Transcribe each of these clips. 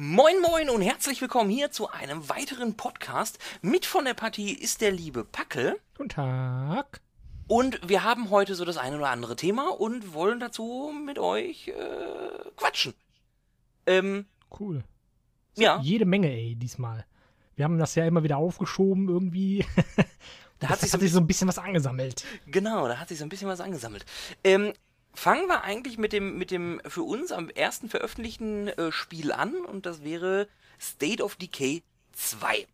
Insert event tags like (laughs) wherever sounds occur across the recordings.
Moin moin und herzlich willkommen hier zu einem weiteren Podcast. Mit von der Partie ist der liebe Packel. Guten Tag. Und wir haben heute so das eine oder andere Thema und wollen dazu mit euch äh, quatschen. Ähm, Cool. ja, Jede Menge, ey, diesmal. Wir haben das ja immer wieder aufgeschoben irgendwie. da hat sich, so, hat sich so ein bisschen was angesammelt. genau, da hat sich so ein bisschen was angesammelt. Ähm, fangen wir eigentlich mit dem, mit dem für uns am ersten veröffentlichten äh, Spiel an und das wäre State of Decay 2.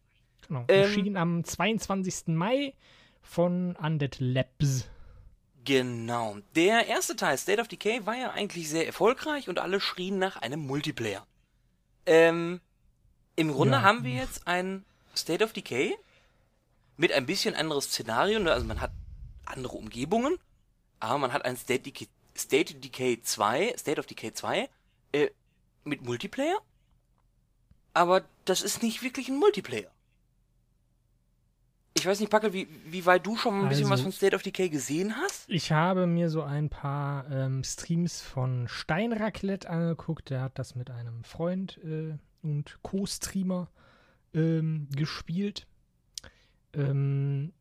Genau. Ähm, Erschien am 22. Mai von Undead Labs. Genau. Der erste Teil, State of Decay, war ja eigentlich sehr erfolgreich und alle schrien nach einem Multiplayer. Ähm, im Grunde Ja. haben wir jetzt ein State of Decay mit ein bisschen anderes Szenario. ne? Also man hat andere Umgebungen, aber man hat ein State, State Decay 2, State of Decay 2, äh, mit Multiplayer. Aber das ist nicht wirklich ein Multiplayer. Ich weiß nicht, Packel, wie, wie weit du schon ein bisschen was Also- von State of Decay gesehen hast? Ich habe mir so ein paar ähm, Streams von Steinraclette angeguckt. Der hat das mit einem Freund äh, und Co-Streamer ähm, gespielt. Ähm,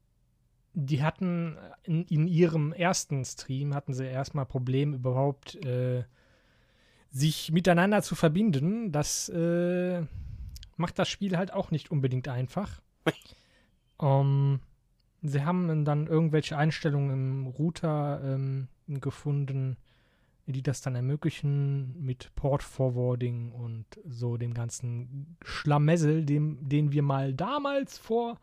die hatten in, in ihrem ersten Stream hatten sie erstmal Probleme überhaupt äh, sich miteinander zu verbinden. Das äh, macht das Spiel halt auch nicht unbedingt einfach. (laughs) Ähm, sie haben dann irgendwelche Einstellungen im Router ähm, gefunden, die das dann ermöglichen mit Port Forwarding und so dem ganzen Schlammessel, dem, den wir mal damals vor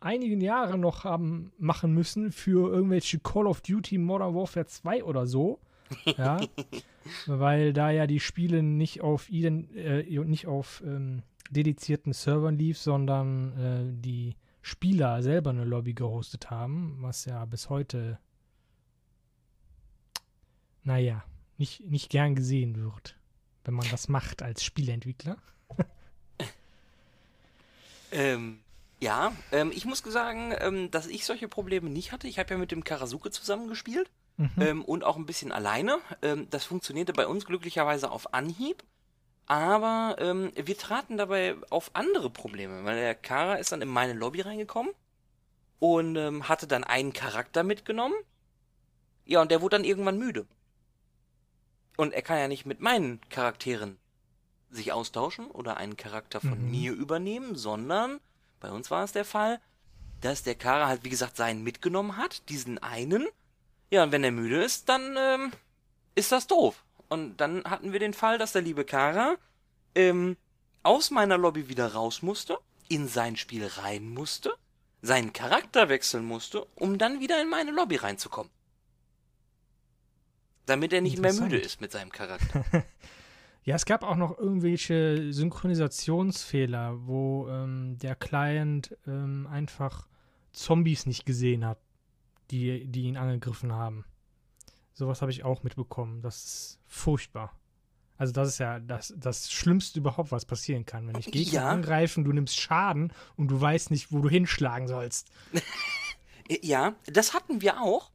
einigen Jahren noch haben machen müssen für irgendwelche Call of Duty Modern Warfare 2 oder so. Ja, (laughs) weil da ja die Spiele nicht auf, ident äh, nicht auf ähm, dedizierten Servern lief, sondern äh, die Spieler selber eine Lobby gehostet haben, was ja bis heute, naja, nicht, nicht gern gesehen wird, wenn man das macht als Spieleentwickler. (laughs) Ähm, ja, ähm, ich muss sagen, ähm, dass ich solche Probleme nicht hatte. Ich habe ja mit dem Karasuke zusammengespielt Mhm. ähm, und auch ein bisschen alleine. Ähm, das funktionierte bei uns glücklicherweise auf Anhieb. Aber ähm, wir traten dabei auf andere Probleme, weil der Kara ist dann in meine Lobby reingekommen und ähm, hatte dann einen Charakter mitgenommen. Ja, und der wurde dann irgendwann müde. Und er kann ja nicht mit meinen Charakteren sich austauschen oder einen Charakter von Mhm. mir übernehmen, sondern bei uns war es der Fall, dass der Kara halt, wie gesagt, seinen mitgenommen hat, diesen einen. Ja, und wenn er müde ist, dann ähm, ist das doof. Und dann hatten wir den Fall, dass der liebe Kara ähm, aus meiner Lobby wieder raus musste, in sein Spiel rein musste, seinen Charakter wechseln musste, um dann wieder in meine Lobby reinzukommen. Damit er nicht mehr müde ist mit seinem Charakter. (laughs) Ja, es gab auch noch irgendwelche Synchronisationsfehler, wo ähm, der Client ähm, einfach Zombies nicht gesehen hat, die, die ihn angegriffen haben. Sowas habe ich auch mitbekommen. Das ist furchtbar. Also das ist ja das, das Schlimmste überhaupt, was passieren kann. Wenn dich Gegner Ja. angreifen, du nimmst Schaden und du weißt nicht, wo du hinschlagen sollst. (laughs) Ja, das hatten wir auch.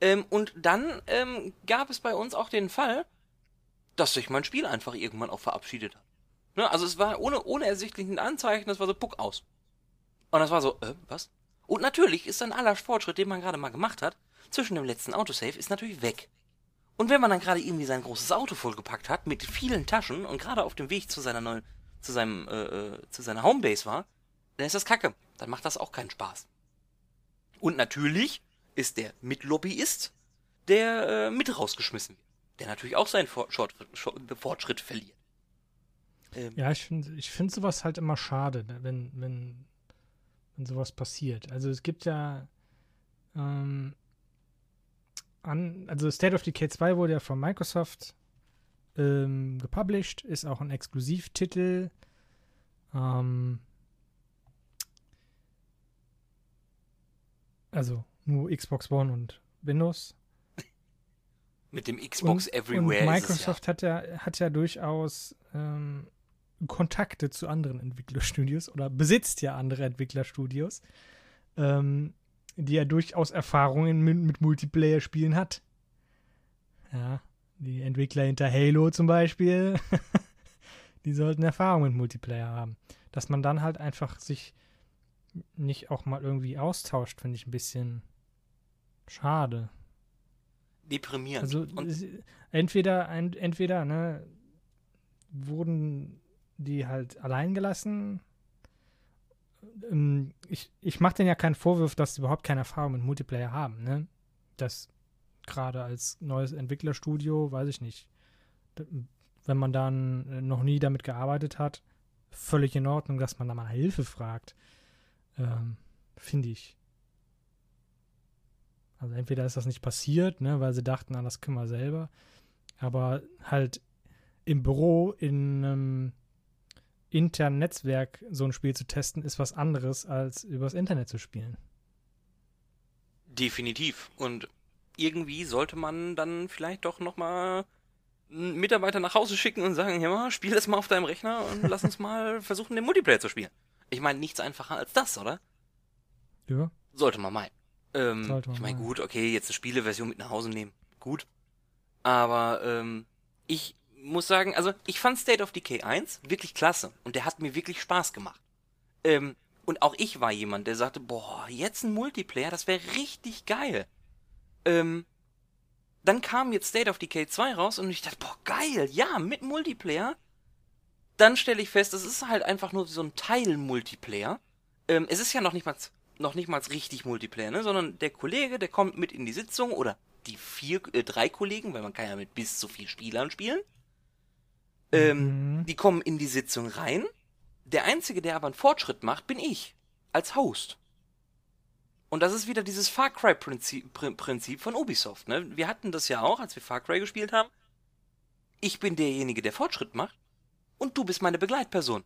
Ähm, und dann ähm, gab es bei uns auch den Fall, dass sich mein Spiel einfach irgendwann auch verabschiedet hat. Ne? Also es war ohne, ohne ersichtlichen Anzeichen, das war so Puck aus. Und das war so, äh, was? Und natürlich ist dann aller Fortschritt, den man gerade mal gemacht hat, zwischen dem letzten Autosave, ist natürlich weg. Und wenn man dann gerade irgendwie sein großes Auto vollgepackt hat mit vielen Taschen und gerade auf dem Weg zu seiner neuen, zu seinem, äh, äh, zu seiner Homebase war, dann ist das Kacke. Dann macht das auch keinen Spaß. Und natürlich ist der Mitlobbyist, der äh, mit rausgeschmissen wird. Der natürlich auch seinen Fortschritt, verliert. Ähm, Ja, ich finde ich find sowas halt immer schade, ne, wenn, wenn, wenn sowas passiert. Also es gibt ja ähm, an, also State of Decay 2 wurde ja von Microsoft ähm, gepublished, ist auch ein Exklusivtitel. Ähm, also nur Xbox One und Windows. Mit dem Xbox und, Everywhere und ist Microsoft hat ja, hat ja durchaus ähm, Kontakte zu anderen Entwicklerstudios oder besitzt ja andere Entwicklerstudios, ähm, die ja durchaus Erfahrungen mit, mit Multiplayer-Spielen hat. Ja, die Entwickler hinter Halo zum Beispiel, (laughs) die sollten Erfahrung mit Multiplayer haben. Dass man dann halt einfach sich nicht auch mal irgendwie austauscht, finde ich ein bisschen schade. Deprimierend. Also entweder, ein, entweder, ne, wurden die halt allein gelassen. Ähm, ich, ich mache denen ja keinen Vorwurf, dass sie überhaupt keine Erfahrung mit Multiplayer haben, ne? Das gerade als neues Entwicklerstudio, weiß ich nicht. Wenn man dann äh, noch nie damit gearbeitet hat, völlig in Ordnung, dass man da mal Hilfe fragt. Ähm, Finde ich. Also entweder ist das nicht passiert, ne, weil sie dachten, ah, das können wir selber. Aber halt im Büro in einem internen Netzwerk so ein Spiel zu testen, ist was anderes, als übers Internet zu spielen. Definitiv. Und irgendwie sollte man dann vielleicht doch nochmal einen Mitarbeiter nach Hause schicken und sagen, ja mal, spiel das mal auf deinem Rechner und lass uns mal (laughs) versuchen, den Multiplayer zu spielen. Ich meine, nichts einfacher als das, oder? Ja. Sollte man meinen. Ähm, ich meine, gut, okay, jetzt eine Spieleversion mit nach Hause nehmen. Gut. Aber ähm, ich muss sagen, also ich fand State of Decay 1 wirklich klasse und der hat mir wirklich Spaß gemacht. Ähm, und auch ich war jemand, der sagte, boah, jetzt ein Multiplayer, das wäre richtig geil. Ähm, dann kam jetzt State of Decay 2 raus und ich dachte, boah, geil, ja, mit Multiplayer. Dann stelle ich fest, es ist halt einfach nur so ein Teil-Multiplayer. Ähm, es ist ja noch nicht mal noch nicht mal richtig Multiplayer, ne? sondern der Kollege, der kommt mit in die Sitzung oder die vier, äh, drei Kollegen, weil man kann ja mit bis zu vier Spielern spielen. Ähm, mhm. Die kommen in die Sitzung rein. Der Einzige, der aber einen Fortschritt macht, bin ich. Als Host. Und das ist wieder dieses Far Cry-Prinzip Prinzip von Ubisoft. Ne? Wir hatten das ja auch, als wir Far Cry gespielt haben. Ich bin derjenige, der Fortschritt macht. Und du bist meine Begleitperson.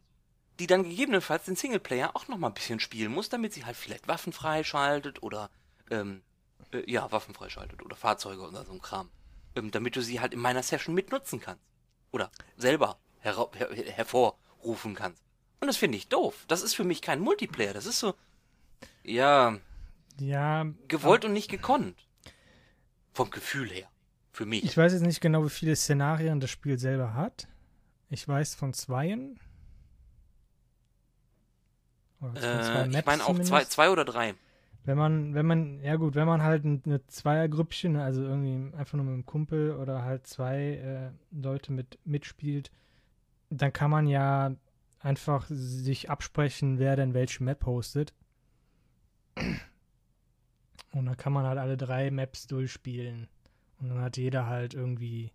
Die dann gegebenenfalls den Singleplayer auch nochmal ein bisschen spielen muss, damit sie halt vielleicht Waffen freischaltet oder, ähm, äh, ja, Waffen freischaltet oder Fahrzeuge oder so ein Kram. Ähm, damit du sie halt in meiner Session mitnutzen kannst oder selber her her hervorrufen kannst. Und das finde ich doof. Das ist für mich kein Multiplayer. Das ist so, ja, ja, gewollt und nicht gekonnt. Vom Gefühl her. Für mich. Ich weiß jetzt nicht genau, wie viele Szenarien das Spiel selber hat. Ich weiß von zweien. Äh, ich meine auch zwei, zwei oder drei. Wenn man, wenn man, ja gut, wenn man halt eine Zweiergrüppchen, also irgendwie einfach nur mit einem Kumpel oder halt zwei äh, Leute mit mitspielt, dann kann man ja einfach sich absprechen, wer denn welche Map hostet. Und dann kann man halt alle drei Maps durchspielen. Und dann hat jeder halt irgendwie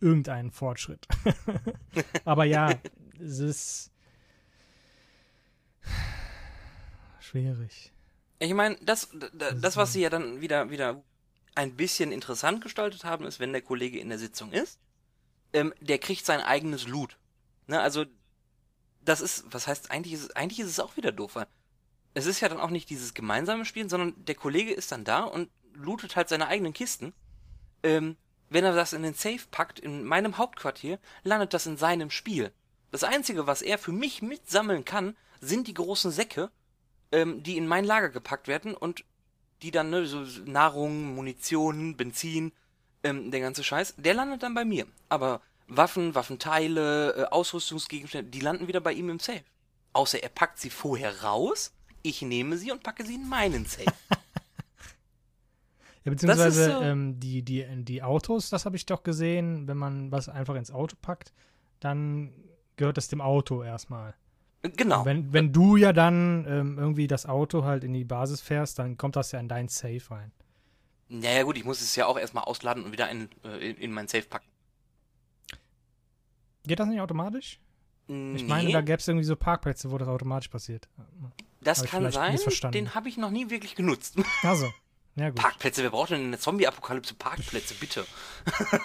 irgendeinen Fortschritt. (laughs) Aber ja, es ist schwierig. Ich meine, das, das, das, was sie ja dann wieder, wieder ein bisschen interessant gestaltet haben, ist, wenn der Kollege in der Sitzung ist, ähm, der kriegt sein eigenes Loot. Ne, also, das ist, was heißt, eigentlich ist, eigentlich ist es auch wieder doof, weil es ist ja dann auch nicht dieses gemeinsame Spielen, sondern der Kollege ist dann da und lootet halt seine eigenen Kisten. Ähm, wenn er das in den Safe packt, in meinem Hauptquartier, landet das in seinem Spiel. Das Einzige, was er für mich mitsammeln kann, sind die großen Säcke, ähm, die in mein Lager gepackt werden und die dann, ne, so Nahrung, Munition, Benzin, ähm, der ganze Scheiß, der landet dann bei mir. Aber Waffen, Waffenteile, äh, Ausrüstungsgegenstände, die landen wieder bei ihm im Safe. Außer er packt sie vorher raus, ich nehme sie und packe sie in meinen Safe. (laughs) ja, beziehungsweise so ähm, die, die, die Autos, das habe ich doch gesehen, wenn man was einfach ins Auto packt, dann gehört das dem Auto erstmal. Genau. wenn, wenn du ja dann ähm, irgendwie das Auto halt in die Basis fährst, dann kommt das ja in dein Safe rein. Naja, gut, ich muss es ja auch erstmal ausladen und wieder in, äh, in, in mein Safe packen. Geht das nicht automatisch? Nee. Ich meine, da gäbe es irgendwie so Parkplätze, wo das automatisch passiert. Das kann sein, den habe ich noch nie wirklich genutzt. (laughs) Also, ja gut. Parkplätze, wer braucht denn in der Zombie-Apokalypse Parkplätze, bitte?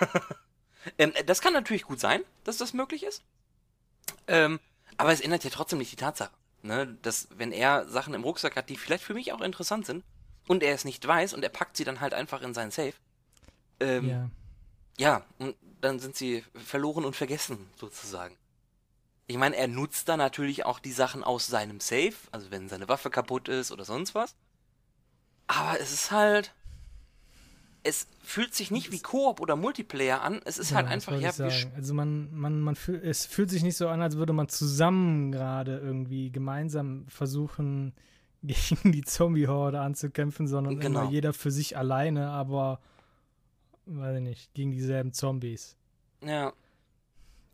(laughs) ähm, das kann natürlich gut sein, dass das möglich ist. Ähm, aber es ändert ja trotzdem nicht die Tatsache, ne, dass wenn er Sachen im Rucksack hat, die vielleicht für mich auch interessant sind, und er es nicht weiß und er packt sie dann halt einfach in seinen Safe. Ähm, ja. Ja, und dann sind sie verloren und vergessen, sozusagen. Ich meine, er nutzt da natürlich auch die Sachen aus seinem Safe, also wenn seine Waffe kaputt ist oder sonst was. Aber es ist halt. Es fühlt sich nicht wie Koop oder Multiplayer an. Es ist halt Ja, das einfach, ja. Also man, man, man fühl, es fühlt sich nicht so an, als würde man zusammen gerade irgendwie gemeinsam versuchen, (laughs) gegen die Zombie-Horde anzukämpfen, sondern Genau. immer jeder für sich alleine, aber weiß ich nicht, gegen dieselben Zombies. ja.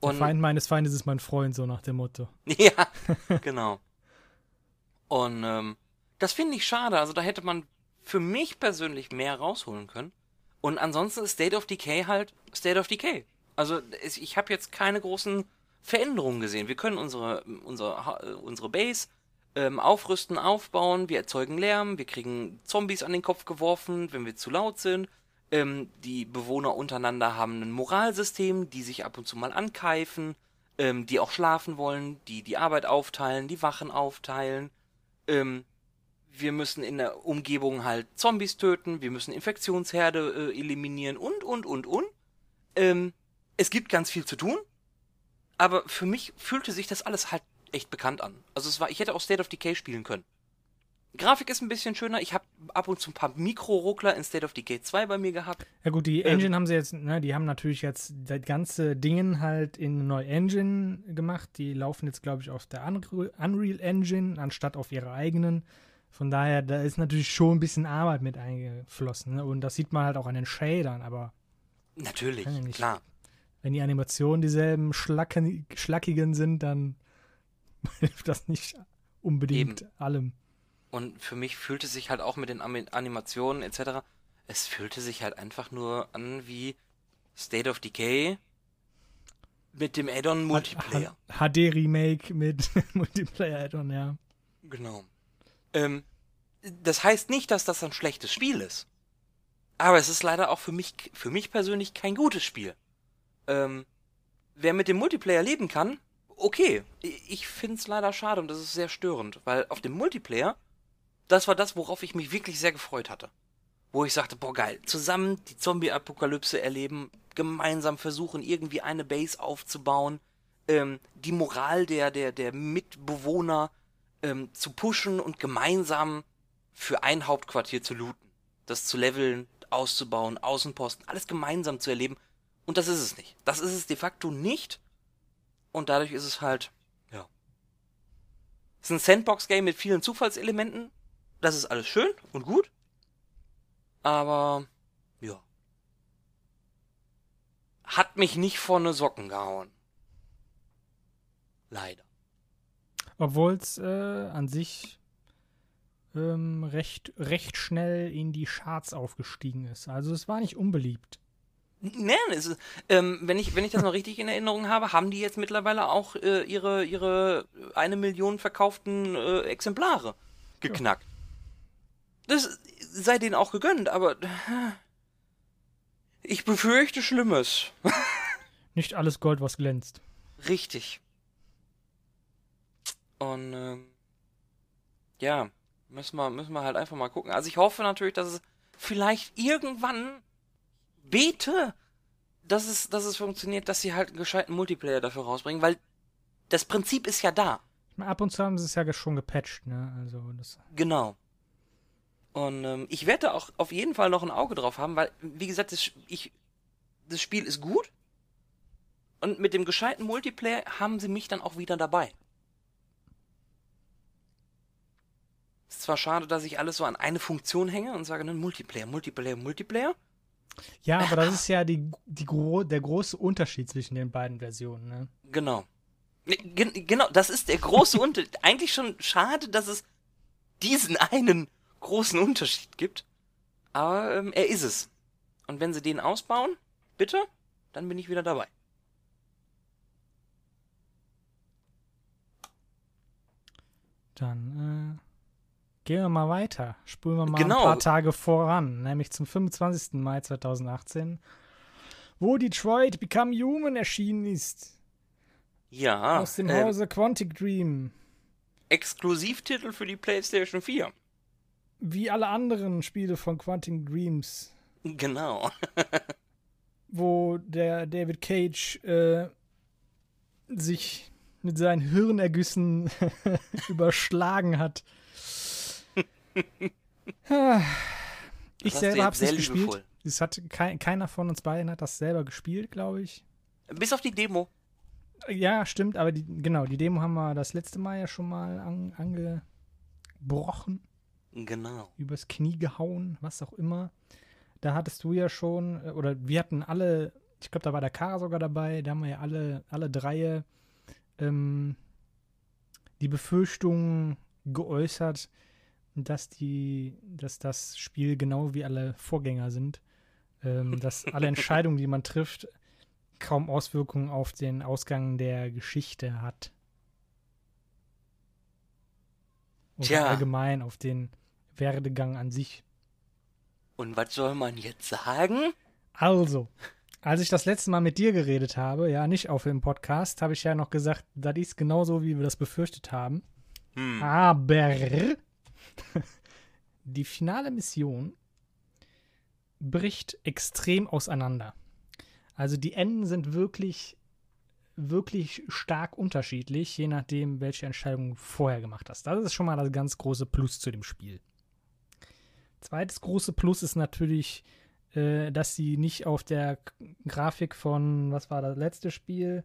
Der Und Feind meines Feindes ist mein Freund, so nach dem Motto. (laughs) Ja, genau. Und ähm, das finde ich schade. Also da hätte man für mich persönlich mehr rausholen können. Und ansonsten ist State of Decay halt State of Decay. Also ich habe jetzt keine großen Veränderungen gesehen. Wir können unsere, unsere, unsere Base ähm, aufrüsten, aufbauen, wir erzeugen Lärm, wir kriegen Zombies an den Kopf geworfen, wenn wir zu laut sind. Ähm, die Bewohner untereinander haben ein Moralsystem, die sich ab und zu mal ankeifen, ähm, die auch schlafen wollen, die die Arbeit aufteilen, die Wachen aufteilen. Ähm, wir müssen in der Umgebung halt Zombies töten, wir müssen Infektionsherde äh, eliminieren und, und, und, und. Ähm, es gibt ganz viel zu tun, aber für mich fühlte sich das alles halt echt bekannt an. Also es war, ich hätte auch State of Decay spielen können. Grafik ist ein bisschen schöner. Ich habe ab und zu ein paar Mikro-Ruckler in State of Decay 2 bei mir gehabt. Ja gut, die Ähm. Engine haben sie jetzt, ne, die haben natürlich jetzt das ganze Dingen halt in eine neue Engine gemacht. Die laufen jetzt, glaube ich, auf der Unreal Unreal Engine anstatt auf ihrer eigenen. Von daher, da ist natürlich schon ein bisschen Arbeit mit eingeflossen. Ne? Und das sieht man halt auch an den Shadern, aber Natürlich, nicht. klar. wenn die Animationen dieselben schlacken, schlackigen sind, dann (laughs) hilft das nicht unbedingt allem. Und für mich fühlte sich halt auch mit den Animationen etc. Es fühlte sich halt einfach nur an wie State of Decay mit dem Add-on Multiplayer. HD-Remake mit (laughs) Multiplayer-Add-on, ja. Genau. Ähm, das heißt nicht, dass das ein schlechtes Spiel ist. Aber es ist leider auch für mich, für mich persönlich kein gutes Spiel. Ähm, wer mit dem Multiplayer leben kann, okay. Ich find's leider schade und das ist sehr störend, weil auf dem Multiplayer, das war das, worauf ich mich wirklich sehr gefreut hatte. Wo ich sagte, boah geil, zusammen die Zombie-Apokalypse erleben, gemeinsam versuchen, irgendwie eine Base aufzubauen, ähm, die Moral der, der, der Mitbewohner ähm, zu pushen und gemeinsam für ein Hauptquartier zu looten. Das zu leveln, auszubauen, Außenposten, alles gemeinsam zu erleben. Und das ist es nicht. Das ist es de facto nicht. Und dadurch ist es halt, ja. Es ist ein Sandbox-Game mit vielen Zufallselementen. Das ist alles schön und gut. Aber, ja. Hat mich nicht vor ne Socken gehauen. Leider. Obwohl es äh, an sich ähm, recht, recht schnell in die Charts aufgestiegen ist. Also es war nicht unbeliebt. Nein, ist, ähm, wenn ich wenn ich das noch richtig in Erinnerung habe, haben die jetzt mittlerweile auch äh, ihre ihre eine Million verkauften äh, Exemplare geknackt. Das sei denen auch gegönnt, aber ich befürchte Schlimmes. (laughs) Nicht alles Gold, was glänzt. Richtig. Und ähm, ja, müssen wir, müssen wir halt einfach mal gucken. Also ich hoffe natürlich, dass es vielleicht irgendwann bete, dass es, dass es funktioniert, dass sie halt einen gescheiten Multiplayer dafür rausbringen, weil das Prinzip ist ja da. Ab und zu haben sie es ja schon gepatcht, ne? Also das. Genau. Und ähm, ich werde auch auf jeden Fall noch ein Auge drauf haben, weil, wie gesagt, das, ich, das Spiel ist gut. Und mit dem gescheiten Multiplayer haben sie mich dann auch wieder dabei. Ist zwar schade, dass ich alles so an eine Funktion hänge und sage, ne, Multiplayer, Multiplayer, Multiplayer. Ja, aber das (laughs) ist ja die, die gro der große Unterschied zwischen den beiden Versionen, ne? Genau. Ne, gen- Genau, das ist der große Unterschied. (laughs) Eigentlich schon schade, dass es diesen einen großen Unterschied gibt. Aber ähm, er ist es. Und wenn sie den ausbauen, bitte, dann bin ich wieder dabei. Dann äh, gehen wir mal weiter. Spulen wir mal Genau. ein paar Tage voran, nämlich zum 25. Mai 2018, wo Detroit Become Human erschienen ist. Ja, aus dem ähm, Hause Quantic Dream. Exklusivtitel für die PlayStation 4. Wie alle anderen Spiele von Quantic Dreams, Genau. (laughs) wo der David Cage äh, sich mit seinen Hirnergüssen (laughs) überschlagen hat. Ah, ich Das selber habe es nicht gespielt. liebevoll. Es hat kei keiner von uns beiden hat das selber gespielt, glaube ich. Bis auf die Demo. Ja, stimmt, aber die, genau, die Demo haben wir das letzte Mal ja schon mal an, angebrochen, Genau. übers Knie gehauen, was auch immer. Da hattest du ja schon, äh, oder wir hatten alle, ich glaube, da war der Kara sogar dabei, da haben wir ja alle, alle drei ähm, die Befürchtung geäußert, dass die, dass das Spiel genau wie alle Vorgänger sind, ähm, (laughs) dass alle Entscheidungen, die man trifft, kaum Auswirkungen auf den Ausgang der Geschichte hat. Oder Tja. allgemein auf den Werdegang an sich. Und was soll man jetzt sagen? Also, als ich das letzte Mal mit dir geredet habe, ja, nicht auf dem Podcast, habe ich ja noch gesagt, das ist genauso, wie wir das befürchtet haben. Hm. Aber (laughs) die finale Mission bricht extrem auseinander. Also die Enden sind wirklich, wirklich stark unterschiedlich, je nachdem, welche Entscheidung du vorher gemacht hast. Das ist schon mal das ganz große Plus zu dem Spiel. Zweites große Plus ist natürlich, äh, dass sie nicht auf der Grafik von, was war das letzte Spiel?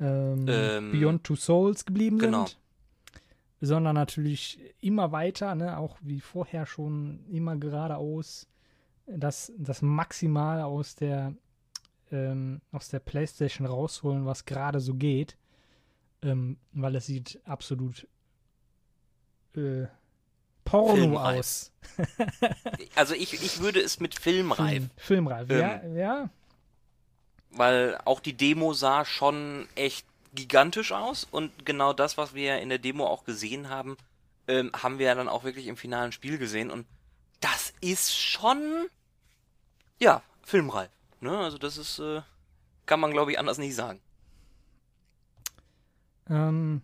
Ähm, Ähm, Beyond Two Souls geblieben genau. sind sondern natürlich immer weiter, ne, auch wie vorher schon immer geradeaus, das, das maximal aus der ähm, aus der Playstation rausholen, was gerade so geht, ähm, weil es sieht absolut äh, Porno Filmreif. aus. (laughs) Also ich, ich würde es mit filmreif, Film, filmreif, Ähm. ja, ja. weil auch die Demo sah schon echt gigantisch aus und genau das, was wir in der Demo auch gesehen haben, ähm, haben wir ja dann auch wirklich im finalen Spiel gesehen und das ist schon, ja, filmreif. Ne? Also das ist, äh, kann man glaube ich anders nicht sagen. Ähm,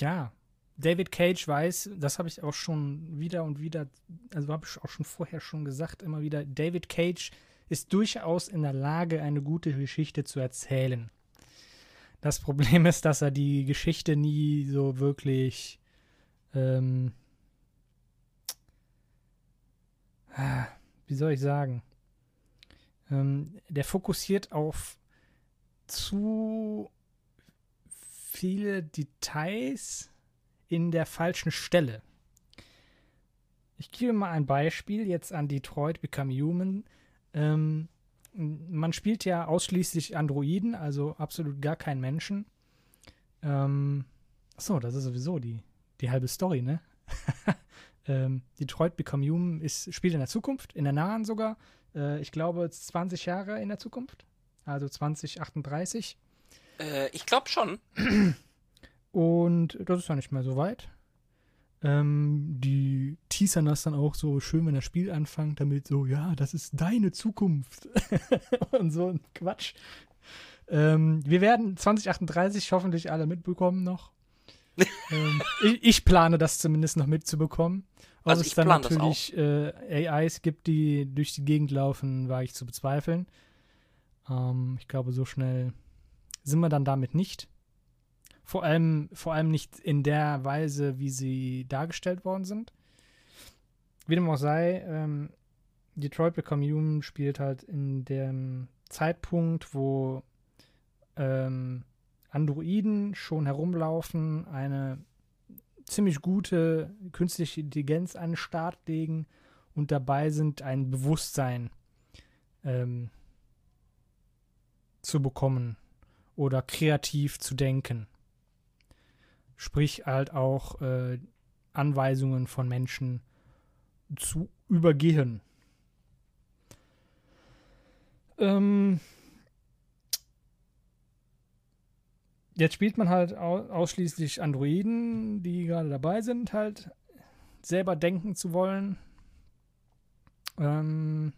ja, David Cage weiß, das habe ich auch schon wieder und wieder, also habe ich auch schon vorher schon gesagt, immer wieder, David Cage ist durchaus in der Lage, eine gute Geschichte zu erzählen. Das Problem ist, dass er die Geschichte nie so wirklich ähm, ah, wie soll ich sagen? Ähm, der fokussiert auf zu viele Details in der falschen Stelle. Ich gebe mal ein Beispiel jetzt an Detroit Become Human. Ähm, man spielt ja ausschließlich Androiden, also absolut gar kein Menschen. Ähm, achso, das ist sowieso die, die halbe Story, ne? (laughs) ähm, Detroit Become Human ist, spielt in der Zukunft, in der nahen sogar. Äh, ich glaube 20 Jahre in der Zukunft, also 2038. Äh, ich glaube schon. Und das ist ja nicht mehr so weit. Ähm, die teasern das dann auch so schön, wenn das Spiel anfängt, damit so, ja, das ist deine Zukunft. (laughs) und so ein Quatsch. Ähm, wir werden 2038 hoffentlich alle mitbekommen noch. (laughs) ähm, ich, ich plane das zumindest noch mitzubekommen. Ob Also es dann natürlich äh, AIs gibt, die durch die Gegend laufen, wage ich zu bezweifeln. Ähm, ich glaube, so schnell sind wir dann damit nicht. Vor allem, vor allem nicht in der Weise, wie sie dargestellt worden sind. Wie dem auch sei, ähm, Detroit Become Human spielt halt in dem Zeitpunkt, wo ähm, Androiden schon herumlaufen, eine ziemlich gute künstliche Intelligenz an den Start legen und dabei sind, ein Bewusstsein ähm, zu bekommen oder kreativ zu denken. Sprich halt auch äh, Anweisungen von Menschen zu übergehen. Ähm, jetzt spielt man halt au ausschließlich Androiden, die gerade dabei sind, halt selber denken zu wollen. Ähm,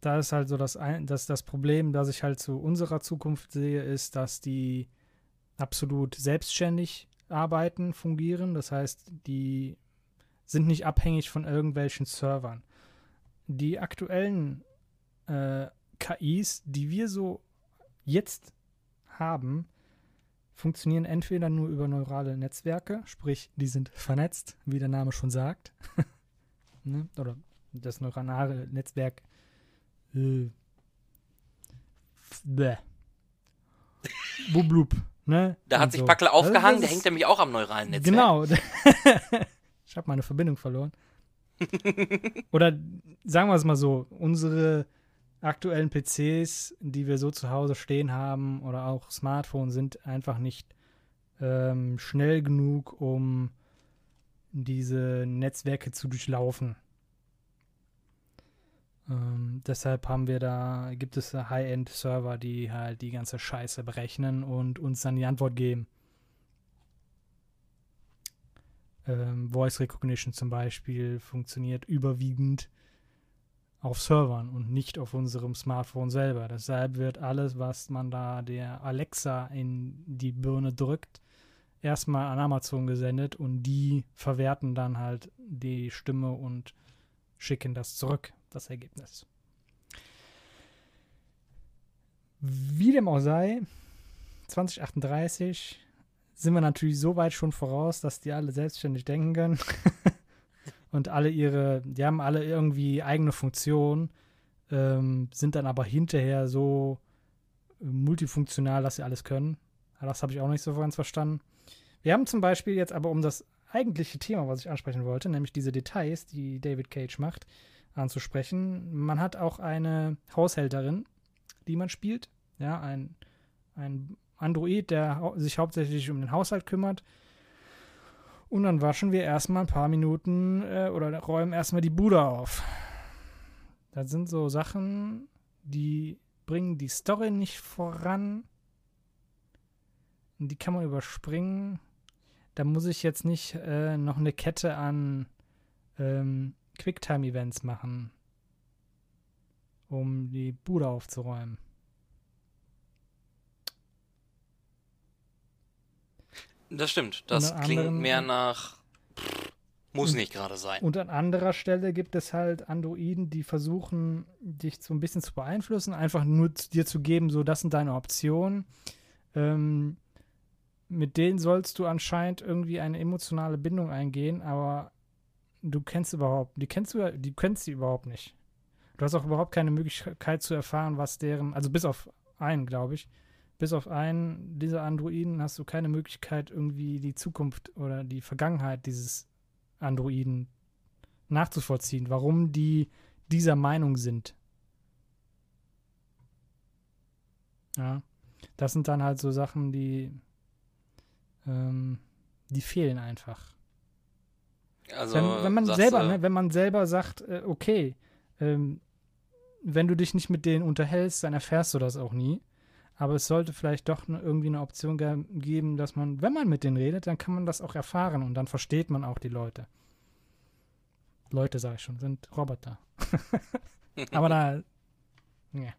da ist halt so das, ein, das, das Problem, das ich halt zu unserer Zukunft sehe, ist, dass die absolut selbstständig arbeiten, fungieren. Das heißt, die sind nicht abhängig von irgendwelchen Servern. Die aktuellen äh, KIs, die wir so jetzt haben, funktionieren entweder nur über neurale Netzwerke, sprich, die sind vernetzt, wie der Name schon sagt. (laughs) ne? oder das neuronale Netzwerk äh, bäh. Bublub, ne? Da hat Und sich so. Packel Also aufgehangen, der hängt nämlich auch am neuralen Netzwerk. Genau. (laughs) ich habe meine Verbindung verloren. (laughs) Oder sagen wir es mal so, unsere aktuellen PCs, die wir so zu Hause stehen haben oder auch Smartphones sind einfach nicht ähm, schnell genug, um diese Netzwerke zu durchlaufen. Ähm, deshalb haben wir da, gibt es High-End-Server, die halt die ganze Scheiße berechnen und uns dann die Antwort geben. Ähm, Voice Recognition zum Beispiel funktioniert überwiegend auf Servern und nicht auf unserem Smartphone selber. Deshalb wird alles, was man da der Alexa in die Birne drückt, erstmal an Amazon gesendet und die verwerten dann halt die Stimme und schicken das zurück, das Ergebnis. Wie dem auch sei, 2038 sind wir natürlich so weit schon voraus, dass die alle selbstständig denken können. (laughs) und alle ihre, die haben alle irgendwie eigene Funktionen, ähm, sind dann aber hinterher so multifunktional, dass sie alles können. Das habe ich auch nicht so ganz verstanden. Wir haben zum Beispiel jetzt aber, um das eigentliche Thema, was ich ansprechen wollte, nämlich diese Details, die David Cage macht, anzusprechen. Man hat auch eine Haushälterin, die man spielt. Ja, ein, ein Android, der sich hauptsächlich um den Haushalt kümmert. Und dann waschen wir erstmal ein paar Minuten äh, oder räumen erstmal die Bude auf. Das sind so Sachen, die bringen die Story nicht voran. Die kann man überspringen. Da muss ich jetzt nicht äh, noch eine Kette an ähm, Quicktime-Events machen, um die Bude aufzuräumen. Das stimmt. Das klingt anderem- mehr nach. Pff, muss Und- nicht gerade sein. Und an anderer Stelle gibt es halt Androiden, die versuchen, dich so ein bisschen zu beeinflussen, einfach nur dir zu geben, so das sind deine Optionen. Ähm, mit denen sollst du anscheinend irgendwie eine emotionale Bindung eingehen, aber du kennst überhaupt, die kennst du, die kennst sie überhaupt nicht. Du hast auch überhaupt keine Möglichkeit zu erfahren, was deren, also bis auf einen, glaube ich, bis auf einen dieser Androiden hast du keine Möglichkeit, irgendwie die Zukunft oder die Vergangenheit dieses Androiden nachzuvollziehen, warum die dieser Meinung sind. Ja, das sind dann halt so Sachen, die, ähm, die fehlen einfach. Also, wenn, wenn man selber, du- ne, wenn man selber sagt, äh, okay, ähm, wenn du dich nicht mit denen unterhältst, dann erfährst du das auch nie. Aber es sollte vielleicht doch ne, irgendwie eine Option ge geben, dass man, wenn man mit denen redet, dann kann man das auch erfahren und dann versteht man auch die Leute. Leute, sage ich schon, sind Roboter. (laughs) Aber da, ja.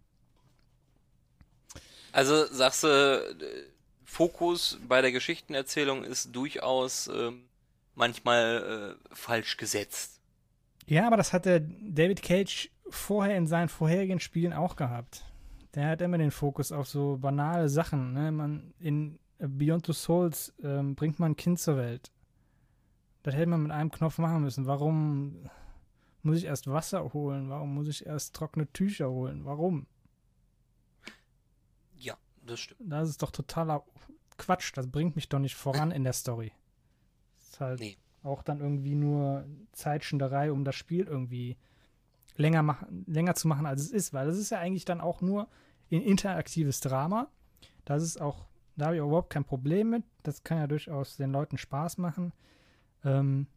Also sagst du, Fokus bei der Geschichtenerzählung ist durchaus ähm, manchmal äh, falsch gesetzt. Ja, aber das hatte David Cage vorher in seinen vorherigen Spielen auch gehabt. Der hat immer den Fokus auf so banale Sachen. Ne? Man, in Beyond the Souls ähm, bringt man ein Kind zur Welt. Das hätte man mit einem Knopf machen müssen. Warum muss ich erst Wasser holen? Warum muss ich erst trockene Tücher holen? Warum? Ja, das stimmt. Das ist doch totaler Quatsch. Das bringt mich doch nicht voran in der Story. Das ist halt Nee. auch dann irgendwie nur Zeitschinderei, um das Spiel irgendwie länger, mach, länger zu machen, als es ist. Weil es ist ja eigentlich dann auch nur ein interaktives Drama. Das ist auch, da habe ich auch überhaupt kein Problem mit. Das kann ja durchaus den Leuten Spaß machen. Ähm,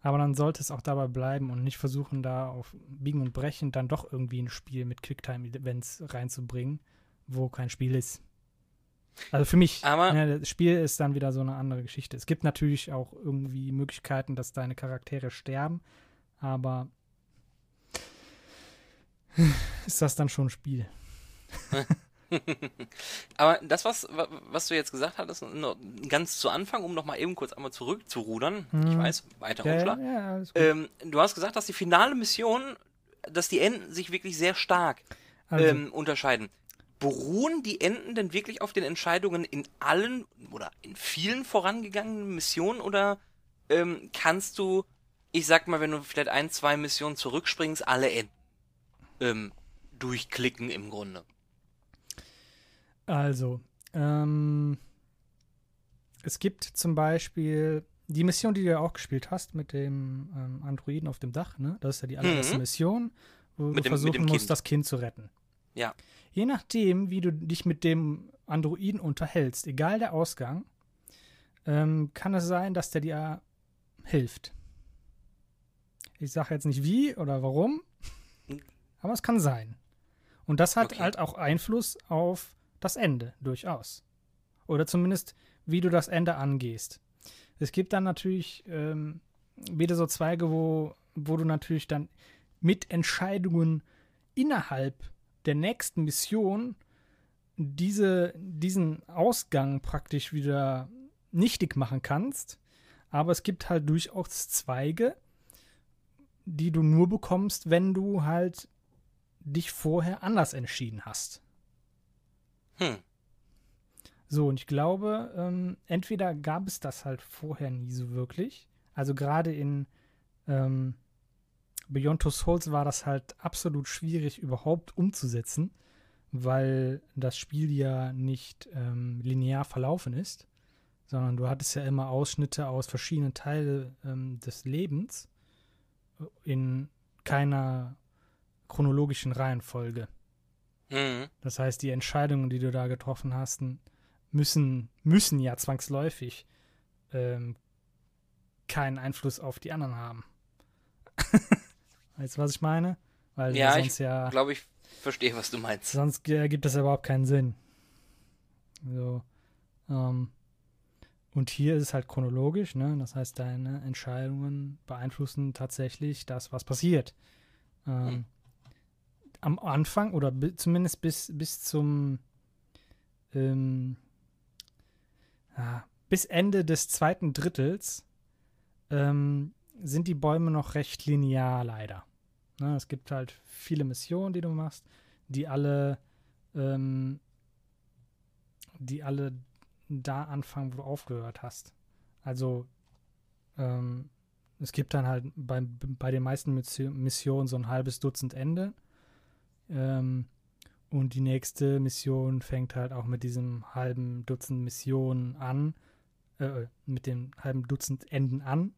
aber dann sollte es auch dabei bleiben und nicht versuchen, da auf Biegen und Brechen dann doch irgendwie ein Spiel mit Quicktime-Events reinzubringen, wo kein Spiel ist. Also für mich, Aber- ne, das Spiel ist dann wieder so eine andere Geschichte. Es gibt natürlich auch irgendwie Möglichkeiten, dass deine Charaktere sterben, aber ist das dann schon ein Spiel? (laughs) Aber das, was, wa- was du jetzt gesagt hattest, ganz zu Anfang, um nochmal eben kurz einmal zurückzurudern, ich Hm. weiß, weiter Ja, Umschlag. ja. Ähm, du hast gesagt, dass die finale Mission, dass die Enden sich wirklich sehr stark also, ähm, unterscheiden. Beruhen die Enden denn wirklich auf den Entscheidungen in allen oder in vielen vorangegangenen Missionen oder ähm, kannst du ich sag mal, wenn du vielleicht ein, zwei Missionen zurückspringst, alle Enden ähm, durchklicken im Grunde. Also, ähm, es gibt zum Beispiel die Mission, die du ja auch gespielt hast mit dem ähm, Androiden auf dem Dach, ne? Das ist ja die allererste Mhm. Mission, wo Mit du dem- versuchen musst, Kind. das Kind zu retten. Ja. Je nachdem, wie du dich mit dem Androiden unterhältst, egal der Ausgang, ähm, kann es sein, dass der dir hilft. Ich sage jetzt nicht wie oder warum, (laughs) aber es kann sein. Und das hat Okay. halt auch Einfluss auf das Ende, durchaus. Oder zumindest, wie du das Ende angehst. Es gibt dann natürlich ähm, wieder so Zweige, wo, wo du natürlich dann mit Entscheidungen innerhalb der nächsten Mission diese, diesen Ausgang praktisch wieder nichtig machen kannst. Aber es gibt halt durchaus Zweige, die du nur bekommst, wenn du halt dich vorher anders entschieden hast. Hm. So, und ich glaube, ähm, entweder gab es das halt vorher nie so wirklich. Also gerade in ähm, Beyond Two Souls war das halt absolut schwierig überhaupt umzusetzen, weil das Spiel ja nicht ähm, linear verlaufen ist, sondern du hattest ja immer Ausschnitte aus verschiedenen Teilen ähm, des Lebens in keiner chronologischen Reihenfolge. Hm. Das heißt, die Entscheidungen, die du da getroffen hast, müssen, müssen ja zwangsläufig ähm, keinen Einfluss auf die anderen haben. (laughs) weißt du, was ich meine? Weil Ja, ich sonst ja, Glaube ich, verstehe, was du meinst. sonst ergibt das ja überhaupt keinen Sinn. So, ähm, und hier ist es halt chronologisch, ne? Das heißt, deine Entscheidungen beeinflussen tatsächlich das, was passiert. Ähm, Hm. Am Anfang oder bi zumindest bis, bis zum ähm, ja, bis Ende des zweiten Drittels ähm, sind die Bäume noch recht linear leider. Ne? Es gibt halt viele Missionen, die du machst, die alle ähm, die alle da anfangen, wo du aufgehört hast. Also ähm, es gibt dann halt bei, bei den meisten Mission- Missionen so ein halbes Dutzend Ende. Ähm, und die nächste Mission fängt halt auch mit diesem halben Dutzend Missionen an, äh, mit dem halben Dutzend Enden an.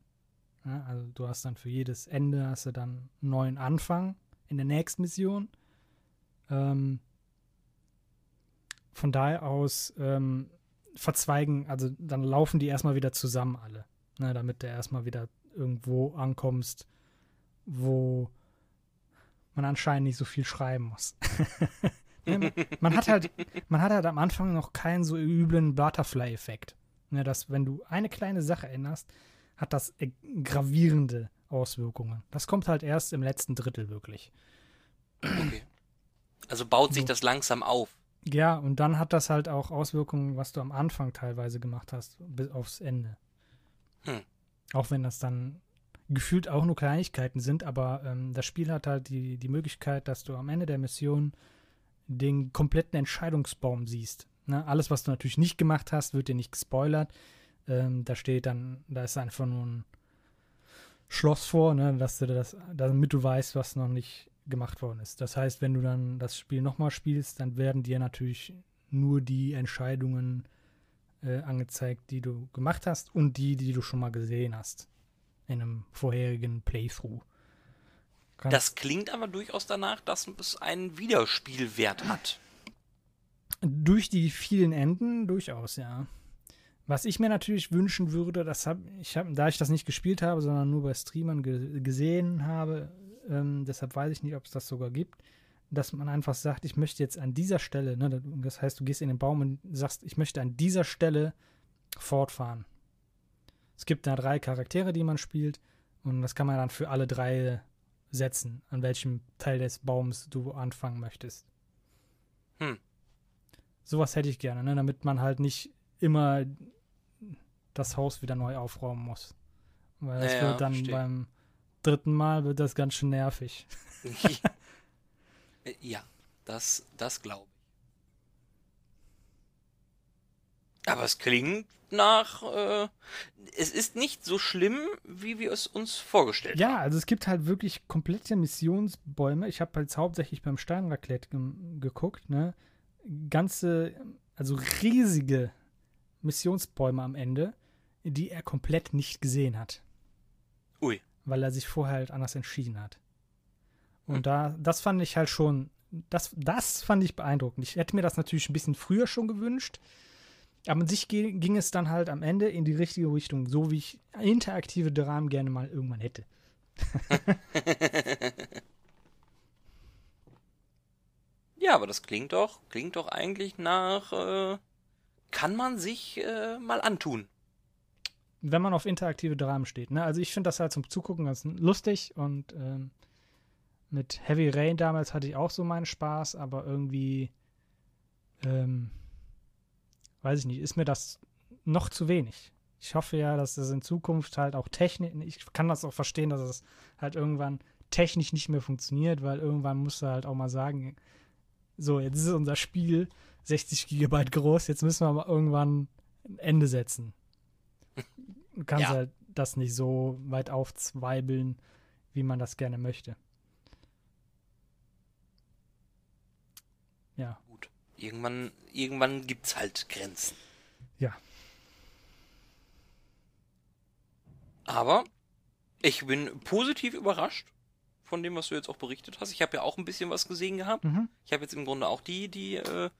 Ja, also du hast dann für jedes Ende hast du dann einen neuen Anfang in der nächsten Mission. Ähm, von daher aus ähm, verzweigen, also dann laufen die erstmal wieder zusammen alle, ne, damit du erstmal wieder irgendwo ankommst, wo man anscheinend nicht so viel schreiben muss. (laughs) Ne, man, man hat halt, man hat halt am Anfang noch keinen so üblen Butterfly-Effekt. Ne, dass wenn du eine kleine Sache änderst, hat das äh, gravierende Auswirkungen. Das kommt halt erst im letzten Drittel wirklich. Okay. Also baut sich So. das langsam auf. Ja, und dann hat das halt auch Auswirkungen, was du am Anfang teilweise gemacht hast, bis aufs Ende. Hm. Auch wenn das dann gefühlt auch nur Kleinigkeiten sind, aber ähm, das Spiel hat halt die, die Möglichkeit, dass du am Ende der Mission den kompletten Entscheidungsbaum siehst. Ne? Alles, was du natürlich nicht gemacht hast, wird dir nicht gespoilert. Ähm, da steht dann, da ist einfach nur ein Schloss vor, ne? dass du das, damit du weißt, was noch nicht gemacht worden ist. Das heißt, wenn du dann das Spiel nochmal spielst, dann werden dir natürlich nur die Entscheidungen äh, angezeigt, die du gemacht hast und die, die du schon mal gesehen hast in einem vorherigen Playthrough. Kannst- Das klingt aber durchaus danach, dass es einen Wiederspielwert hat. Durch die vielen Enden durchaus, ja. Was ich mir natürlich wünschen würde, das hab, ich hab, da ich das nicht gespielt habe, sondern nur bei Streamern ge gesehen habe, ähm, deshalb weiß ich nicht, ob es das sogar gibt, dass man einfach sagt, ich möchte jetzt an dieser Stelle, ne, das heißt, du gehst in den Baum und sagst, ich möchte an dieser Stelle fortfahren. Es gibt da drei Charaktere, die man spielt, und das kann man dann für alle drei setzen, an welchem Teil des Baums du anfangen möchtest. Hm. Sowas hätte ich gerne, ne? damit man halt nicht immer das Haus wieder neu aufräumen muss. Weil das Ja, ja, wird dann verstehe. beim dritten Mal wird das ganz schön nervig. (laughs) ja, das, das glaube Aber es klingt nach, äh, es ist nicht so schlimm, wie wir es uns vorgestellt Ja, haben. also es gibt halt wirklich komplette Missionsbäume. Ich habe halt hauptsächlich beim Steinraclette ge geguckt, ne? Ganze, also riesige Missionsbäume am Ende, die er komplett nicht gesehen hat, Ui. weil er sich vorher halt anders entschieden hat. Und Hm. da, das fand ich halt schon, das, das fand ich beeindruckend. Ich hätte mir das natürlich ein bisschen früher schon gewünscht, aber an sich ge- ging es dann halt am Ende in die richtige Richtung, so wie ich interaktive Dramen gerne mal irgendwann hätte. (laughs) Ja, aber das klingt doch, klingt doch eigentlich nach, äh, kann man sich äh, mal antun. Wenn man auf interaktive Dramen steht. Ne? Also ich finde das halt zum Zugucken ganz lustig und ähm, mit Heavy Rain damals hatte ich auch so meinen Spaß, aber irgendwie, ähm, weiß ich nicht, ist mir das noch zu wenig. Ich hoffe ja, dass das in Zukunft halt auch technisch, ich kann das auch verstehen, dass es halt irgendwann technisch nicht mehr funktioniert, weil irgendwann musst du halt auch mal sagen, so, jetzt ist unser Spiel 60 Gigabyte groß, jetzt müssen wir mal irgendwann ein Ende setzen. Du kannst Ja. halt das nicht so weit aufzweibeln, wie man das gerne möchte. Ja, Gut. Irgendwann, irgendwann gibt's halt Grenzen. ja. Aber ich bin positiv überrascht von dem, was du jetzt auch berichtet hast. Ich habe ja auch ein bisschen was gesehen gehabt. Mhm. Ich habe jetzt im Grunde auch die, die äh,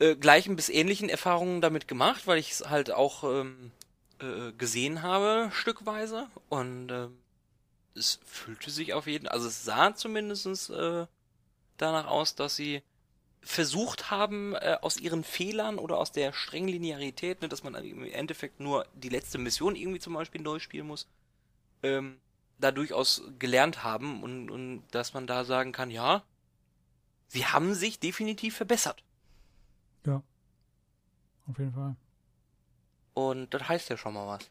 äh, gleichen bis ähnlichen Erfahrungen damit gemacht, weil ich es halt auch ähm, äh, gesehen habe, stückweise. Und ähm, es fühlte sich auf jeden also es sah zumindest äh, danach aus, dass sie versucht haben, äh, aus ihren Fehlern oder aus der strengen Linearität, ne, dass man im Endeffekt nur die letzte Mission irgendwie zum Beispiel neu spielen muss, ähm, da durchaus gelernt haben und, und dass man da sagen kann, ja, sie haben sich definitiv verbessert. Ja. Auf jeden Fall. Und das heißt ja schon mal was.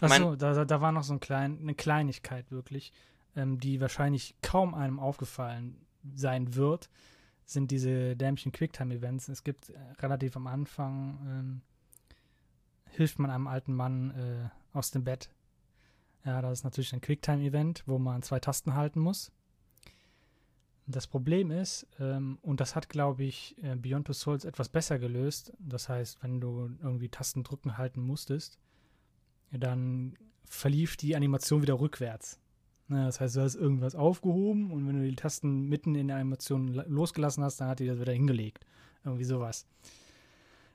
Achso, da, da, war noch so ein klein, eine Kleinigkeit wirklich, ähm, die wahrscheinlich kaum einem aufgefallen sein wird, sind diese dämlichen Quicktime-Events. Es gibt äh, relativ am Anfang, ähm, hilft man einem alten Mann äh, aus dem Bett. Ja, das ist natürlich ein Quicktime-Event, wo man zwei Tasten halten muss. Das Problem ist, ähm, und das hat, glaube ich, äh, Beyond Two Souls etwas besser gelöst. Das heißt, wenn du irgendwie Tasten drücken halten musstest, dann verlief die Animation wieder rückwärts. Ne, das heißt, du hast irgendwas aufgehoben und wenn du die Tasten mitten in der Animation la- losgelassen hast, dann hat die das wieder hingelegt. Irgendwie sowas.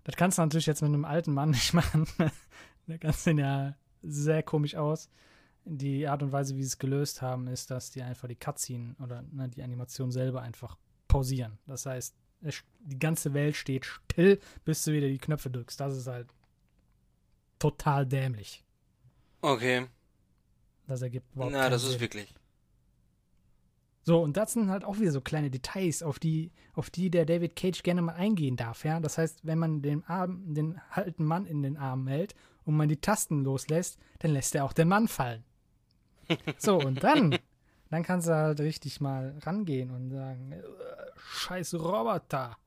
Das kannst du natürlich jetzt mit einem alten Mann (laughs) nicht machen. da kannst du ja sehr komisch aus. Die Art und Weise, wie sie es gelöst haben, ist, dass die einfach die Cutscene oder ne, die Animation selber einfach pausieren. Das heißt, die ganze Welt steht still, bis du wieder die Knöpfe drückst. Das ist halt total dämlich. Okay. Das ergibt überhaupt Na, das ist Sinn. wirklich. So, und das sind halt auch wieder so kleine Details, auf die, auf die der David Cage gerne mal eingehen darf, ja. Das heißt, wenn man den Arm, den alten Mann in den Arm hält und man die Tasten loslässt, dann lässt er auch den Mann fallen. So, und dann, dann kannst du halt richtig mal rangehen und sagen, äh, scheiß Roboter.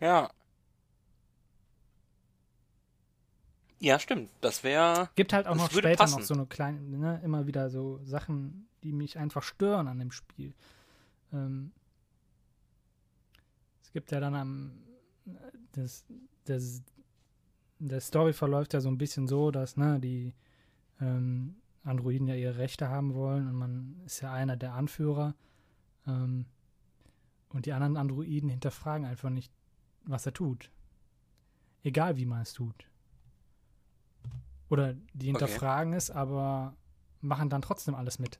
Ja. Ja, stimmt. Das wäre. Gibt halt auch noch später passen. noch so eine kleine, ne, immer wieder so Sachen, die mich einfach stören an dem Spiel. Ähm, es gibt ja dann am das, das, der Story verläuft ja so ein bisschen so, dass ne, die ähm, Androiden ja ihre Rechte haben wollen und man ist ja einer der Anführer. Ähm, und die anderen Androiden hinterfragen einfach nicht, was er tut. Egal wie man es tut. Oder die Okay. hinterfragen es, aber machen dann trotzdem alles mit.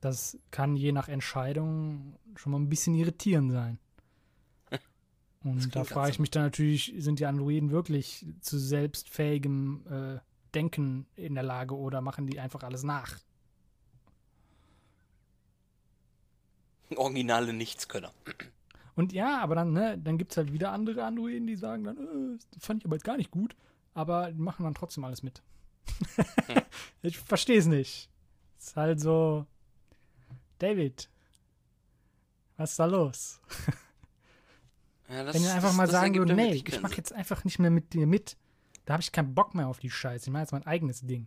Das kann je nach Entscheidung schon mal ein bisschen irritierend sein. (laughs) Und da frage ich mich dann natürlich, sind die Androiden wirklich zu selbstfähigem äh, Denken in der Lage oder machen die einfach alles nach? Originale Nichtskönner. Und ja, aber dann, ne, dann gibt es halt wieder andere Androiden, die sagen dann, äh, das fand ich aber jetzt gar nicht gut, aber machen dann trotzdem alles mit. (laughs) ich verstehe es nicht. Ist halt so, David, was ist da los? Ja, das, Wenn ihr einfach das- mal das sagen würdet, nee, ich mache jetzt einfach nicht mehr mit dir mit. Da habe ich keinen Bock mehr auf die Scheiße. Ich mache jetzt mein eigenes Ding.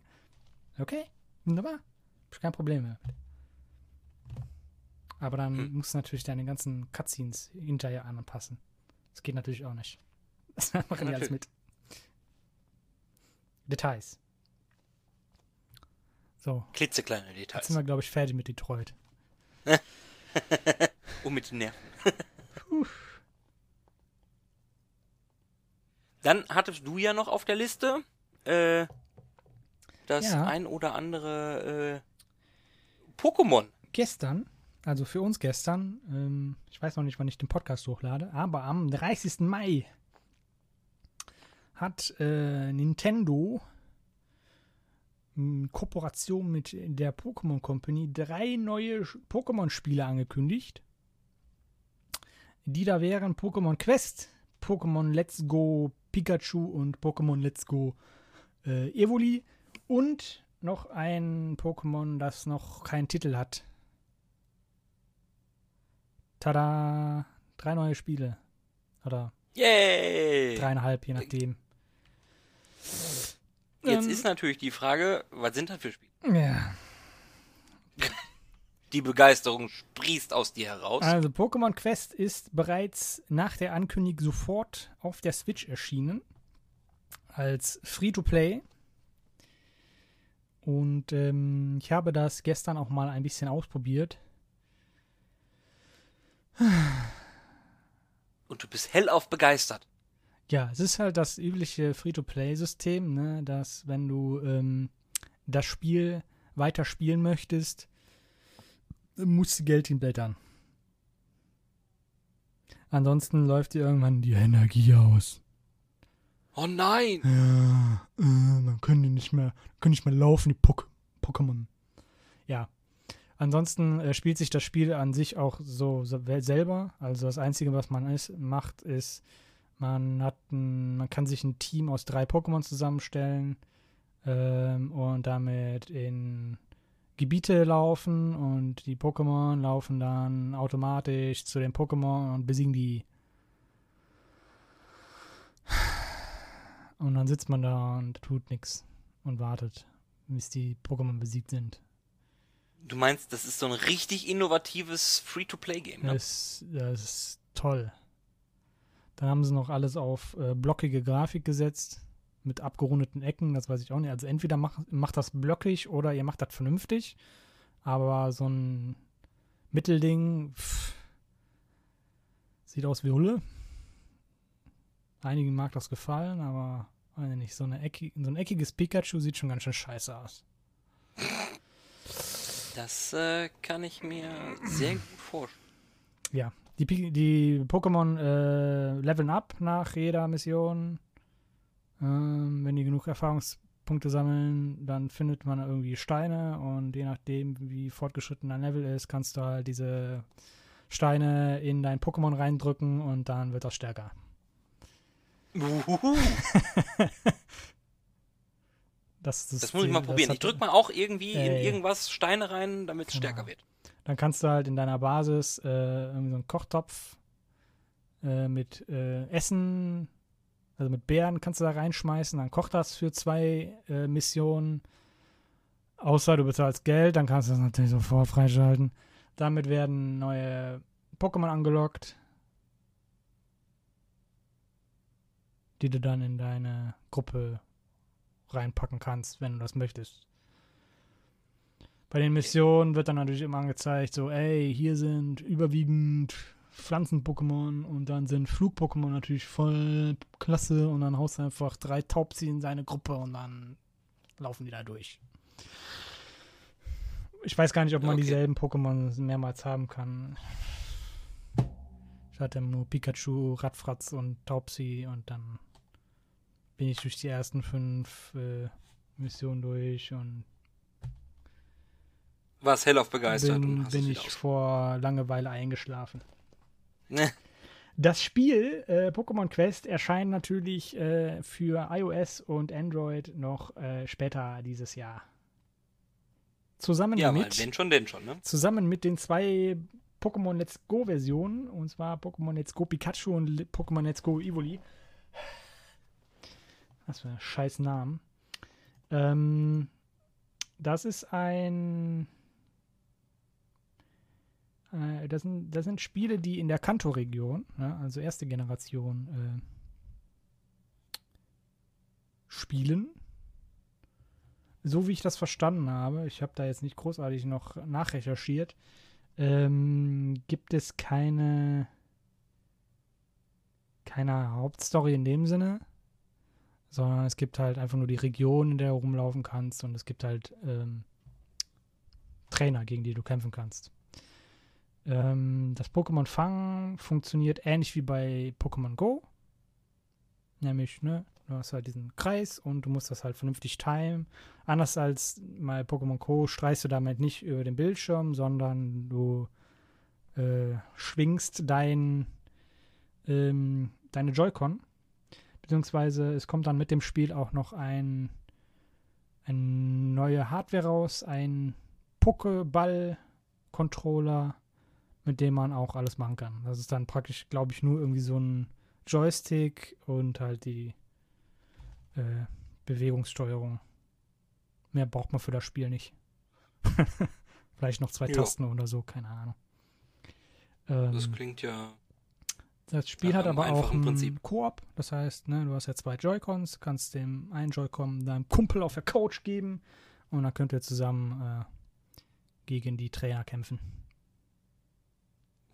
Okay, wunderbar. Hab ich kein Problem mehr. Aber dann Hm. musst du natürlich deine ganzen Cutscenes hinterher anpassen. Das geht natürlich auch nicht. (laughs) Das machen die alles Natürlich. mit. Details. So, Klitzekleine jetzt Details. sind wir, glaube ich, fertig mit Detroit. Um (laughs) mit den Nerven. Dann hattest du ja noch auf der Liste äh, das Ja. ein oder andere äh, Pokémon. gestern, also für uns gestern, ähm, ich weiß noch nicht, wann ich den Podcast hochlade, aber am 30. Mai hat äh, Nintendo in Kooperation mit der Pokémon Company drei neue Pokémon-Spiele angekündigt. Die da wären Pokémon Quest, Pokémon Let's Go Pikachu und Pokémon Let's Go äh, Evoli und noch ein Pokémon, das noch keinen Titel hat. Tada! Drei neue Spiele. Oder Yay! dreieinhalb, je nachdem. Jetzt Ähm. ist natürlich die Frage, was sind das für Spiele? Ja. Die Begeisterung sprießt aus dir heraus. Also Pokémon Quest ist bereits nach der Ankündigung sofort auf der Switch erschienen. Als Free-to-Play. Und ähm, ich habe das gestern auch mal ein bisschen ausprobiert. Und du bist hellauf begeistert. Ja, es ist halt das übliche Free-to-Play-System, ne? dass wenn du ähm, das Spiel weiter spielen möchtest, musst Geld hinblättern. Ansonsten läuft dir irgendwann die Energie aus. Oh nein! Ja, äh, man könnte nicht mehr, können nicht mehr laufen, die Pok Pokémon. Ja. Ansonsten äh, spielt sich das Spiel an sich auch so, so selber. Also das Einzige, was man ist, macht, ist, man hat ein, man kann sich ein Team aus drei Pokémon zusammenstellen ähm, und damit in Gebiete laufen und die Pokémon laufen dann automatisch zu den Pokémon und besiegen die. Und dann sitzt man da und tut nichts und wartet, bis die Pokémon besiegt sind. Du meinst, das ist so ein richtig innovatives Free-to-Play-Game, ne? Das, das ist toll. Dann haben sie noch alles auf äh, blockige Grafik gesetzt, mit abgerundeten Ecken, das weiß ich auch nicht. Also entweder macht, macht das blockig oder ihr macht das vernünftig. Aber so ein Mittelding pff, sieht aus wie Hulle. Einigen mag das gefallen, aber weiß ich nicht, so, Ecki, so ein eckiges Pikachu sieht schon ganz schön scheiße aus. Das äh, kann ich mir sehr gut vorstellen. Ja, die, die Pokémon äh, leveln ab nach jeder Mission. Ähm, wenn die genug Erfahrungspunkte sammeln, dann findet man irgendwie Steine und je nachdem, wie fortgeschritten dein Level ist, kannst du halt diese Steine in dein Pokémon reindrücken und dann wird das stärker. (laughs) Das, ist Das muss ich mal das probieren. hat- Ich drück mal auch irgendwie in Äh, irgendwas Steine rein, damit es genau. stärker wird. Dann kannst du halt in deiner Basis äh, irgendwie so einen Kochtopf äh, mit äh, Essen, also mit Beeren kannst du da reinschmeißen, dann kocht das für zwei äh, Missionen. Außer du bezahlst Geld, dann kannst du das natürlich sofort freischalten. Damit werden neue Pokémon angelockt, die du dann in deine Gruppe reinpacken kannst, wenn du das möchtest. Bei den Missionen wird dann natürlich immer angezeigt, so, ey, hier sind überwiegend Pflanzen-Pokémon und dann sind Flug-Pokémon natürlich voll klasse und dann haust du einfach drei Taubsi in seine Gruppe und dann laufen die da durch. Ich weiß gar nicht, ob man Okay. dieselben Pokémon mehrmals haben kann. Ich hatte nur Pikachu, Radfratz und Taubsi und dann bin ich durch die ersten fünf äh, Missionen durch und Warst hellauf begeistert und bin, hast bin ich vor Langeweile eingeschlafen. Ne. Das Spiel äh, Pokémon Quest erscheint natürlich äh, für iOS und Android noch äh, später dieses Jahr. Zusammen Ja, mit wenn schon, denn schon, ne? zusammen mit den zwei Pokémon Let's Go Versionen. Und zwar Pokémon Let's Go Pikachu und Pokémon Let's Go Evoli. Was für ein scheiß Namen. Ähm, das ist ein. Äh, das, sind, das sind Spiele, die in der Kanto-Region, ja, also erste Generation, äh, spielen. So wie ich das verstanden habe, ich habe da jetzt nicht großartig noch nachrecherchiert, ähm, gibt es keine, keine Hauptstory in dem Sinne, sondern es gibt halt einfach nur die Region, in der du rumlaufen kannst und es gibt halt ähm, Trainer, gegen die du kämpfen kannst. Ähm, das Pokémon Fangen funktioniert ähnlich wie bei Pokémon Go. Nämlich, ne, du hast halt diesen Kreis und du musst das halt vernünftig timen. Anders als bei Pokémon Go streichst du damit nicht über den Bildschirm, sondern du äh, schwingst dein, ähm, deine Joy-Con. Beziehungsweise es kommt dann mit dem Spiel auch noch ein, eine neue Hardware raus, ein Pokéball-Controller, mit dem man auch alles machen kann. Das ist dann praktisch, glaube ich, nur irgendwie so ein Joystick und halt die äh, Bewegungssteuerung. Mehr braucht man für das Spiel nicht. (laughs) Vielleicht noch zwei Ja. Tasten oder so, keine Ahnung. Ähm, Das klingt ja. das Spiel Nach hat aber auch ein Prinzip. Koop. Das heißt, ne, du hast ja zwei Joy-Cons, kannst dem einen Joy-Con deinem Kumpel auf der Couch geben und dann könnt ihr zusammen äh, gegen die Trainer kämpfen.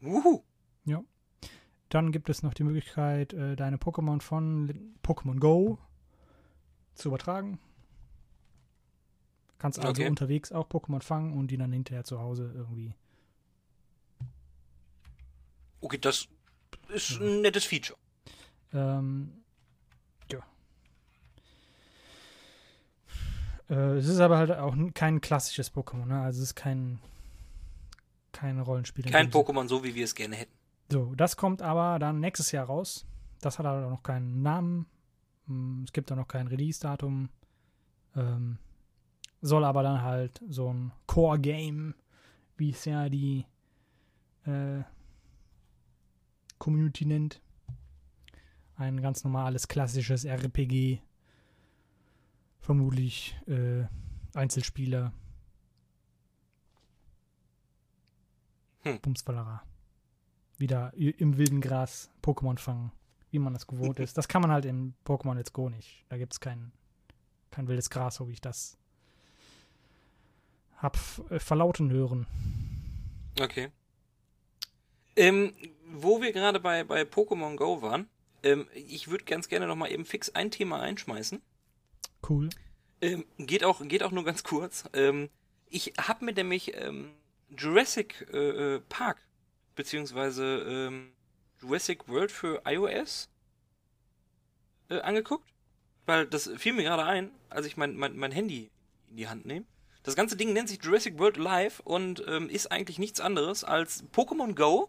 Wuhu. Dann gibt es noch die Möglichkeit, äh, deine Pokémon von Pokémon Go zu übertragen. Kannst also Okay. unterwegs auch Pokémon fangen und die dann hinterher zu Hause irgendwie. Okay, das ist Ja. ein nettes Feature. Ähm, ja. Äh, es ist aber halt auch kein klassisches Pokémon, ne? Also es ist kein, kein Rollenspiel. in Kein. Pokémon so, wie wir es gerne hätten. So, das kommt aber dann nächstes Jahr raus. Das hat aber noch keinen Namen. Hm, Es gibt auch noch kein Release-Datum. Ähm, soll aber dann halt so ein Core-Game, wie es ja die äh, Community nennt. Ein ganz normales, klassisches RPG. Vermutlich äh, Einzelspieler. Hm. Bumsballerer wieder im wilden Gras Pokémon fangen, wie man das gewohnt ist. Das kann man halt in Pokémon Let's Go nicht. Da gibt es kein, kein wildes Gras, so wie ich das hab äh, verlauten hören. Okay. Ähm, wo wir gerade bei, bei Pokémon Go waren, ähm, ich würde ganz gerne noch mal eben fix ein Thema einschmeißen. Cool. Ähm, geht, auch, geht auch nur ganz kurz. Ähm, ich habe mir nämlich ähm, Jurassic äh, äh, Park beziehungsweise ähm, Jurassic World für iOS äh, angeguckt, weil das fiel mir gerade ein, als ich mein, mein, mein Handy in die Hand nehme. Das ganze Ding nennt sich Jurassic World Live und ähm, ist eigentlich nichts anderes als Pokémon Go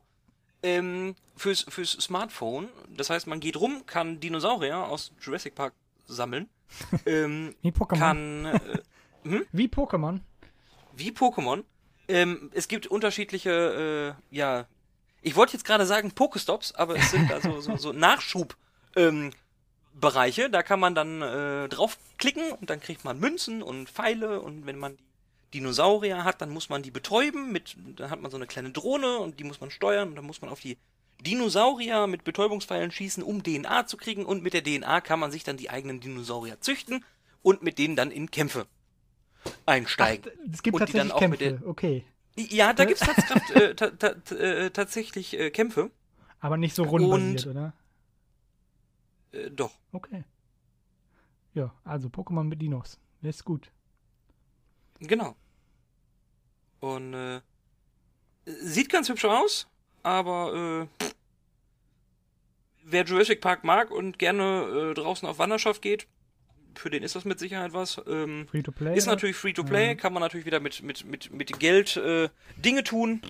ähm, fürs, fürs Smartphone. Das heißt, man geht rum, kann Dinosaurier aus Jurassic Park sammeln. (laughs) ähm, Wie Pokémon. kann äh, Wie Pokémon. wie Pokémon. Ähm, es gibt unterschiedliche, äh, ja, ich wollte jetzt gerade sagen Pokestops, aber es sind da so, so, so Nachschub. Ähm, Bereiche, da kann man dann äh, draufklicken und dann kriegt man Münzen und Pfeile und wenn man die Dinosaurier hat, dann muss man die betäuben mit, dann hat man so eine kleine Drohne und die muss man steuern und dann muss man auf die Dinosaurier mit Betäubungspfeilen schießen, um DNA zu kriegen und mit der DNA kann man sich dann die eigenen Dinosaurier züchten und mit denen dann in Kämpfe einsteigen. Es gibt Und die dann tatsächlich auch mit Kämpfe. Okay. Ja, da gibt's tatsächlich, äh, ta ta ta äh, tatsächlich äh, Kämpfe. Aber nicht so rundenbasiert, Und- oder? Äh, doch. Okay. Ja, also Pokémon mit Dinos. Das ist gut. Genau. Und äh, sieht ganz hübsch aus, aber äh, pff, wer Jurassic Park mag und gerne äh, draußen auf Wanderschaft geht, für den ist das mit Sicherheit was. Ähm, Free to play. ist natürlich free to play, Ja. kann man natürlich wieder mit, mit, mit, mit Geld äh, Dinge tun,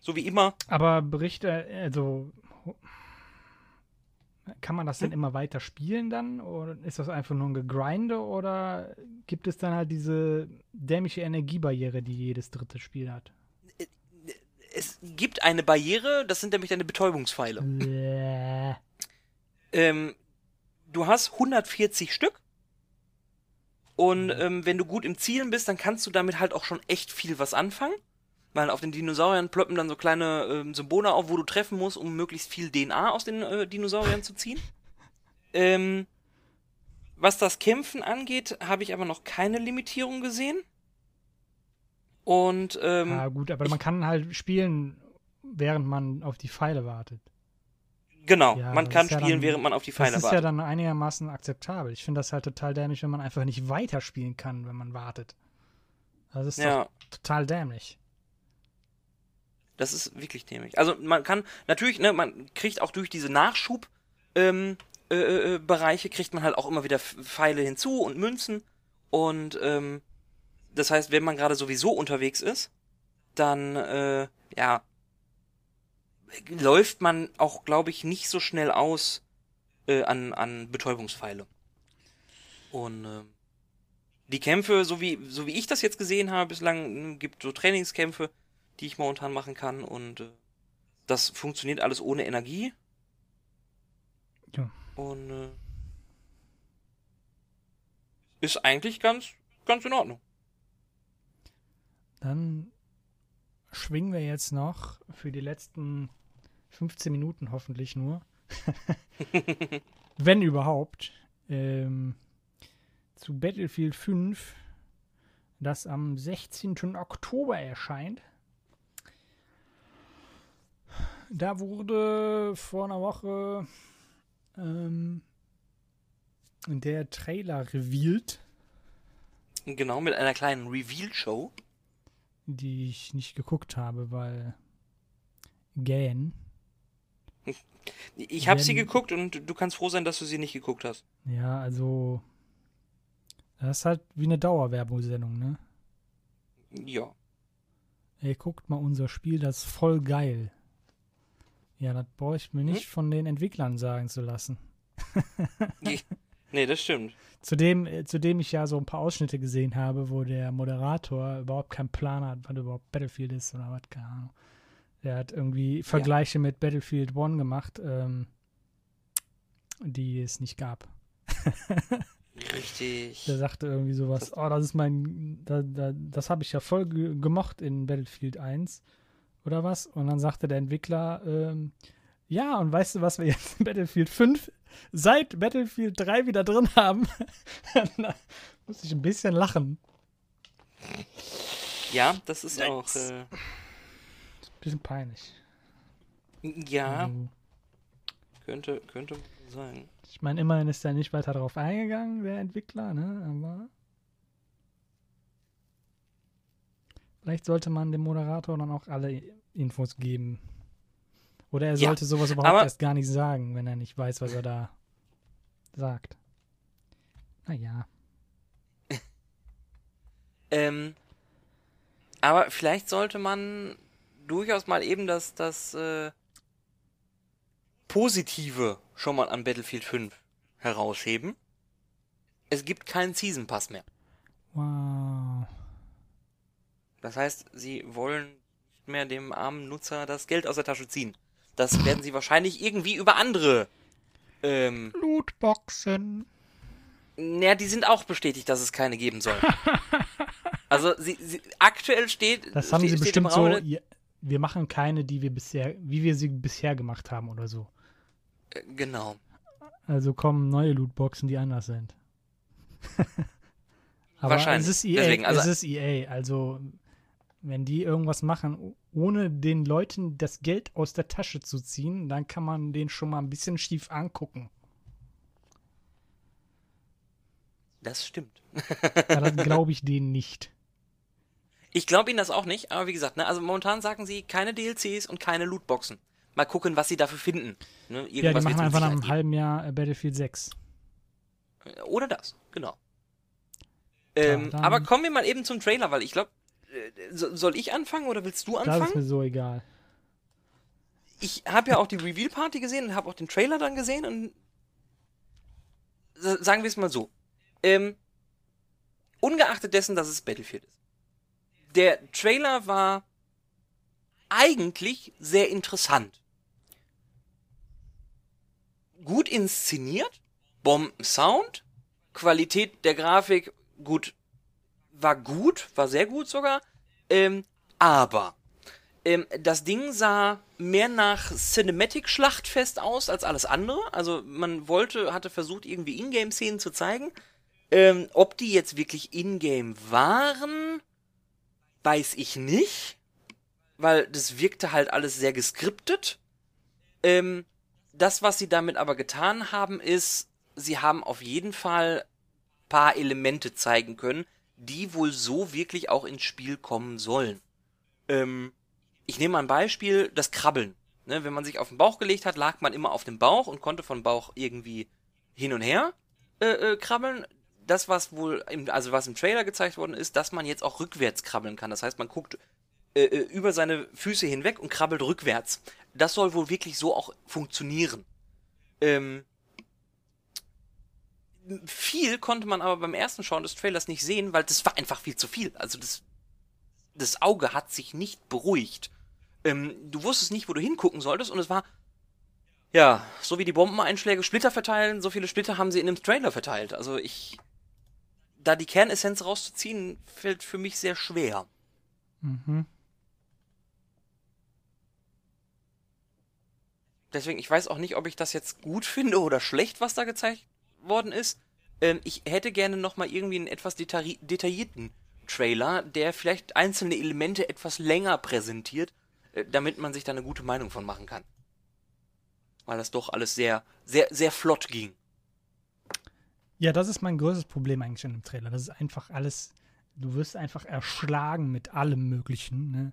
so wie immer. Aber Berichte, also kann man das Hm? denn immer weiter spielen dann? Oder ist das einfach nur ein Gegrinde oder gibt es dann halt diese dämliche Energiebarriere, die jedes dritte Spiel hat? es gibt eine Barriere, das sind nämlich deine Betäubungspfeile. Bäh. Ähm, du hast 140 Stück. Und ähm, wenn du gut im Zielen bist, dann kannst du damit halt auch schon echt viel was anfangen. Weil auf den Dinosauriern ploppen dann so kleine ähm, Symbole auf, wo du treffen musst, um möglichst viel DNA aus den äh, Dinosauriern zu ziehen. (laughs) Ähm, was das Kämpfen angeht, habe ich aber noch keine Limitierung gesehen. Und ähm, Ja, gut, aber man kann halt spielen, während man auf die Pfeile wartet. Genau, Ja, man kann ist ja spielen, dann- während man auf die Pfeile das ist wartet. ja dann einigermaßen akzeptabel. Ich finde das halt total dämlich, wenn man einfach nicht weiterspielen kann, wenn man wartet. Das ist ja. doch total dämlich. Das ist wirklich dämlich. Also man kann natürlich, ne, man kriegt auch durch diese Nachschub ähm, äh, äh, Bereiche kriegt man halt auch immer wieder Pfeile hinzu und Münzen und ähm, das heißt, wenn man gerade sowieso unterwegs ist, dann äh, ja läuft man auch, glaube ich, nicht so schnell aus äh, an an Betäubungspfeile. Und ähm, die Kämpfe, so wie so wie ich das jetzt gesehen habe bislang, gibt so Trainingskämpfe die ich momentan machen kann und äh, das funktioniert alles ohne Energie. Ja. Und äh, ist eigentlich ganz, ganz in Ordnung. Dann schwingen wir jetzt noch für die letzten 15 Minuten hoffentlich nur, (laughs) wenn überhaupt, ähm, zu Battlefield 5, das am 16. Oktober erscheint. Da wurde vor einer Woche ähm, der Trailer revealed, Genau, mit einer kleinen Reveal-Show. die ich nicht geguckt habe, weil gähn. Ich habe sie Wenn- geguckt und du kannst froh sein, dass du sie nicht geguckt hast. Ja, also das ist halt wie eine Dauerwerbungssendung, ne? Ja. Ey, guckt mal unser Spiel, das ist voll geil. Ja, das brauche ich mir nicht von den Entwicklern sagen zu lassen. (laughs) Nee, das stimmt. Zudem, äh, zudem ich ja so ein paar Ausschnitte gesehen habe, wo der Moderator überhaupt keinen Plan hat, was überhaupt Battlefield ist oder was, keine Ahnung. Der hat irgendwie Vergleiche mit Battlefield 1 gemacht, ähm, die es nicht gab. Richtig. Der sagte irgendwie sowas, oh, das ist mein, da, da, das habe ich ja voll ge gemocht in Battlefield 1 oder was. Und dann sagte der Entwickler, ähm, ja, und weißt du, was wir jetzt in Battlefield 5 seit Battlefield 3 wieder drin haben? (laughs) da muss ich ein bisschen lachen. Ja, das ist auch. Yikes. Äh, Bisschen peinlich. ja, Also, könnte, könnte sein. ich meine, immerhin ist er nicht weiter darauf eingegangen, der Entwickler, ne? Aber vielleicht sollte man dem Moderator dann auch alle Infos geben. Oder er Ja, sollte sowas überhaupt erst gar nicht sagen, wenn er nicht weiß, was er da sagt. Naja. (laughs) Ähm, aber vielleicht sollte man durchaus mal eben das, das äh, Positive schon mal an Battlefield 5 herausheben. Es gibt keinen Season Pass mehr. Wow. Das heißt, sie wollen nicht mehr dem armen Nutzer das Geld aus der Tasche ziehen. Das werden sie wahrscheinlich irgendwie über andere. Ähm, Lootboxen. naja, die sind auch bestätigt, dass es keine geben soll. (laughs) Also sie, sie aktuell steht. Das haben steht, sie bestimmt so. Wir machen keine, die wir bisher, wie wir sie bisher gemacht haben oder so. äh, Genau. Also kommen neue Lootboxen, die anders sind. (laughs) Aber Wahrscheinlich. es ist EA. Deswegen, also- es ist EA. Also wenn die irgendwas machen, ohne den Leuten das Geld aus der Tasche zu ziehen, dann kann man den schon mal ein bisschen schief angucken. Das stimmt. Ja, das (laughs) glaube ich denen nicht. Ich glaube ihnen das auch nicht, aber wie gesagt, ne, also momentan sagen sie keine DLCs und keine Lootboxen. Mal gucken, was sie dafür finden. Ne, Ja, die machen einfach nach einem halben Jahr äh, Battlefield 6. geben. Oder das, genau. Ähm, dann- aber kommen wir mal eben zum Trailer, weil ich glaube, so, soll ich anfangen oder willst du Das ist anfangen? mir so egal. Ich habe ja auch die Reveal Party gesehen und habe auch den Trailer dann gesehen und sa- sagen wir es mal so. Ähm, ungeachtet dessen, dass es Battlefield ist. Der Trailer war eigentlich sehr interessant. Gut inszeniert, Bomben-Sound, Qualität der Grafik, gut, war gut, war sehr gut sogar, ähm, aber ähm, das Ding sah mehr nach Cinematic-Schlachtfest aus als alles andere. Also man wollte, hatte versucht, irgendwie Ingame-Szenen zu zeigen. Ähm, ob die jetzt wirklich Ingame waren, weiß ich nicht. Weil das wirkte halt alles sehr geskriptet. Ähm, das, was sie damit aber getan haben, ist, sie haben auf jeden Fall paar Elemente zeigen können, die wohl so wirklich auch ins Spiel kommen sollen. Ähm, ich nehme mal ein Beispiel, das Krabbeln. Ne, wenn man sich auf den Bauch gelegt hat, lag man immer auf dem Bauch und konnte von Bauch irgendwie hin und her äh, äh, krabbeln. Das, was wohl, im, also was im Trailer gezeigt worden ist, dass man jetzt auch rückwärts krabbeln kann. Das heißt, man guckt äh, äh über seine Füße hinweg und krabbelt rückwärts. Das soll wohl wirklich so auch funktionieren. Ähm, viel konnte man aber beim ersten Schauen des Trailers nicht sehen, weil das war einfach viel zu viel. Also das, das Auge hat sich nicht beruhigt. Ähm, du wusstest nicht, wo du hingucken solltest und es war, ja, so wie die Bombeneinschläge Splitter verteilen, so viele Splitter haben sie in dem Trailer verteilt. Also ich, da die Kernessenz rauszuziehen, fällt für mich sehr schwer. Mhm. Deswegen, ich weiß auch nicht, ob ich das jetzt gut (laughs) finde oder schlecht, was da gezeigt worden ist. Ähm, ich hätte gerne nochmal irgendwie einen etwas detailli detaillierten Trailer, der vielleicht einzelne Elemente etwas länger präsentiert, äh, damit man sich da eine gute Meinung von machen kann. Weil das doch alles sehr, sehr, sehr flott ging. Ja, das ist mein größtes Problem eigentlich an dem Trailer. Das ist einfach alles, du wirst einfach erschlagen mit allem Möglichen. Ne?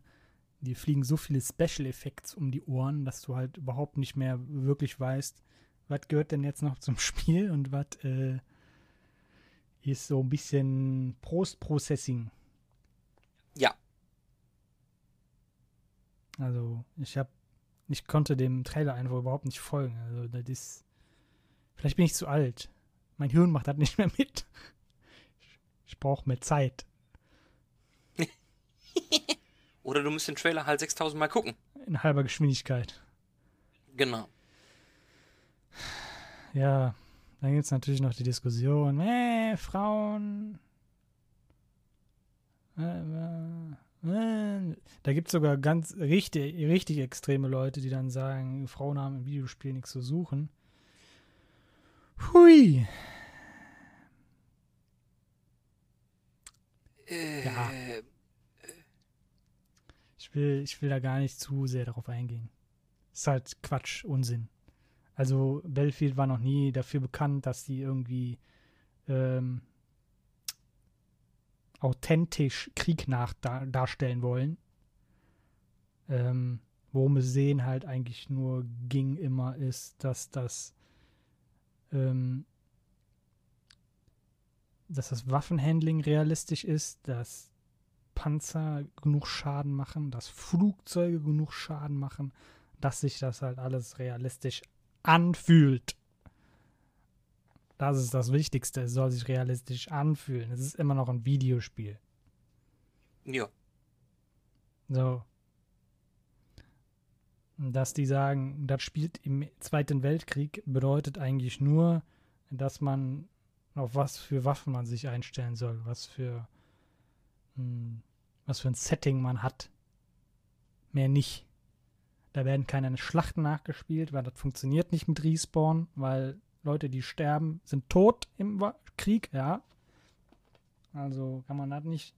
Die fliegen so viele Special Effects um die Ohren, dass du halt überhaupt nicht mehr wirklich weißt, was gehört denn jetzt noch zum (laughs) Spiel und was äh, ist so ein bisschen Post-Processing. Ja. Also, ich habe, ich konnte dem Trailer einfach überhaupt nicht folgen. Also, das ist, vielleicht bin ich zu alt. Mein Hirn macht das nicht mehr mit. Ich, brauche mehr Zeit. (laughs) Oder du musst den Trailer halt 6000 Mal gucken. In halber Geschwindigkeit. Genau. Ja, dann gibt es natürlich noch die Diskussion, äh, Frauen. Äh, äh, da gibt es sogar ganz richtig, richtig extreme Leute, die dann sagen, Frauen haben im Videospiel nichts zu suchen. Hui. Äh, ja. Ich will, ich will da gar nicht zu sehr darauf eingehen. Ist halt Quatsch, Unsinn. Also Belfield war noch nie dafür bekannt, dass sie irgendwie ähm, authentisch Krieg nach darstellen wollen. Ähm, worum es sehen halt eigentlich nur ging immer ist, dass das ähm, dass das Waffenhandling realistisch ist, dass Panzer genug Schaden machen, dass Flugzeuge genug Schaden machen, dass sich das halt alles realistisch anfühlt. Das ist das Wichtigste. Es soll sich realistisch anfühlen. Es ist immer noch ein Videospiel. Ja. So. Dass die sagen, das spielt im Zweiten Weltkrieg, bedeutet eigentlich nur, dass man auf was für Waffen man sich einstellen soll, was für hm, was für ein Setting man hat. Mehr nicht. Da werden keine Schlachten nachgespielt, weil das funktioniert nicht mit Respawn, weil Leute, die sterben, sind tot im Krieg, ja. Also kann man das nicht.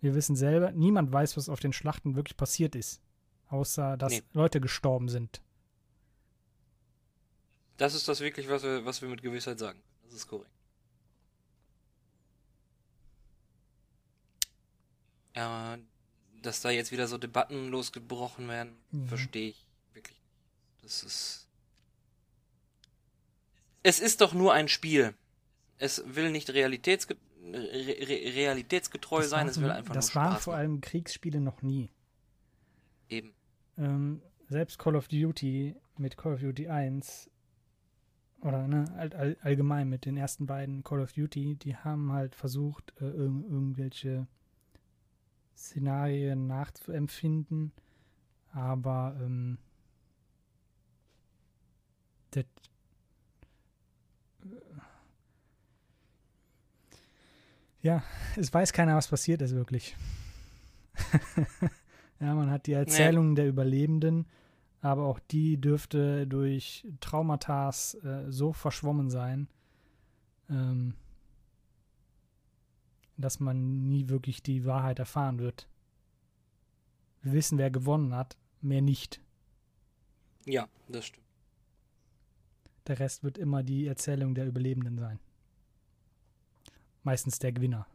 Wir wissen selber, niemand weiß, was auf den Schlachten wirklich passiert ist. Außer, dass nee. Leute gestorben sind. Das ist das wirklich, was wir, was wir mit Gewissheit sagen. Das ist korrekt. Ja, dass da jetzt wieder so Debatten losgebrochen werden, mhm. verstehe ich wirklich nicht. Das ist. Es ist doch nur ein Spiel. Es will nicht realitätsge re realitätsgetreu das sein, es will einfach das nur Spaß. Das waren vor allem Kriegsspiele noch nie. Eben. Ähm, selbst Call of Duty mit Call of Duty 1 oder ne, all, all, allgemein mit den ersten beiden Call of Duty, die haben halt versucht, äh, irg irgendwelche Szenarien nachzuempfinden, aber ähm, das ja, es weiß keiner, was passiert ist wirklich. (laughs) ja, man hat die Erzählungen nee. der Überlebenden, aber auch die dürfte durch Traumata äh, so verschwommen sein, ähm, dass man nie wirklich die Wahrheit erfahren wird. Wir wissen, wer gewonnen hat, mehr nicht. Ja, das stimmt. Der Rest wird immer die Erzählung der Überlebenden sein. Meistens der Gewinner.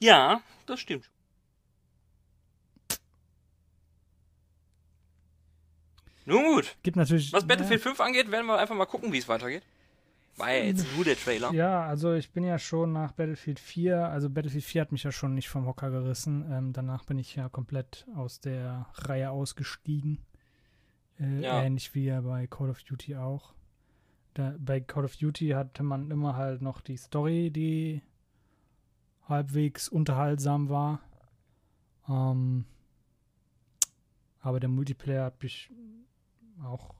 Ja, das stimmt. Nun gut. Gibt natürlich. Was Battlefield ja. 5 angeht, werden wir einfach mal gucken, wie es weitergeht. War ja jetzt nur der Trailer. Ja, also ich bin ja schon nach Battlefield 4, also Battlefield 4 hat mich ja schon nicht vom Hocker gerissen. Ähm, danach bin ich ja komplett aus der Reihe ausgestiegen. Äh, ja. Ähnlich wie ja bei Call of Duty auch. Da, bei Call of Duty hatte man immer halt noch die Story, die halbwegs unterhaltsam war. Ähm, aber der Multiplayer hat mich auch,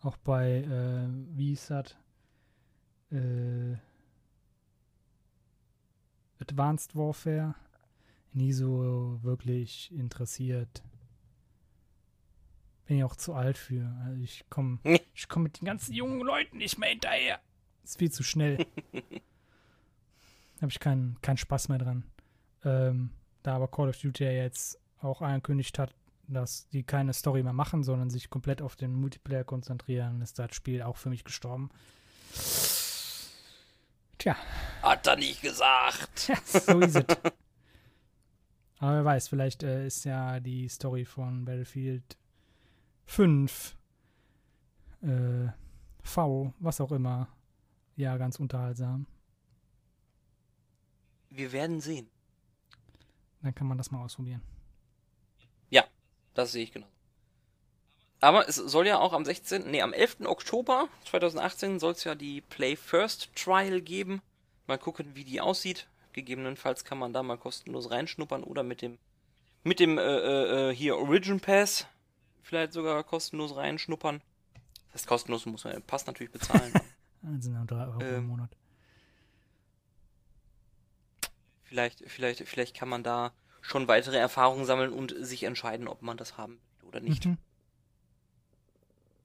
auch bei, äh, wie hieß das? Äh, Advanced Warfare nie so wirklich interessiert. Bin ja auch zu alt für. Also ich komme (laughs) ich komm mit den ganzen jungen Leuten nicht mehr hinterher. Ist viel zu schnell. (laughs) Habe ich keinen keinen Spaß mehr dran. Ähm, da aber Call of Duty ja jetzt auch angekündigt hat, dass die keine Story mehr machen, sondern sich komplett auf den Multiplayer konzentrieren, ist das Spiel auch für mich gestorben. Tja. Hat er nicht gesagt. Ja, so ist es. (laughs) Aber wer weiß, vielleicht äh, ist ja die Story von Battlefield 5, äh, V, was auch immer, ja, ganz unterhaltsam. Wir werden sehen. Dann kann man das mal ausprobieren. Ja, das sehe ich genau. Aber es soll ja auch am 16., nee, am 11. Oktober 2018 soll es ja die Play First Trial geben. Mal gucken, wie die aussieht. Gegebenenfalls kann man da mal kostenlos reinschnuppern oder mit dem mit dem äh, äh, äh hier Origin Pass vielleicht sogar kostenlos reinschnuppern. Das heißt, kostenlos muss man den Pass natürlich bezahlen. das sind ja 3 Euro ähm, im Monat. Vielleicht, vielleicht, vielleicht kann man da schon weitere Erfahrungen sammeln und sich entscheiden, ob man das haben will oder nicht. Mhm.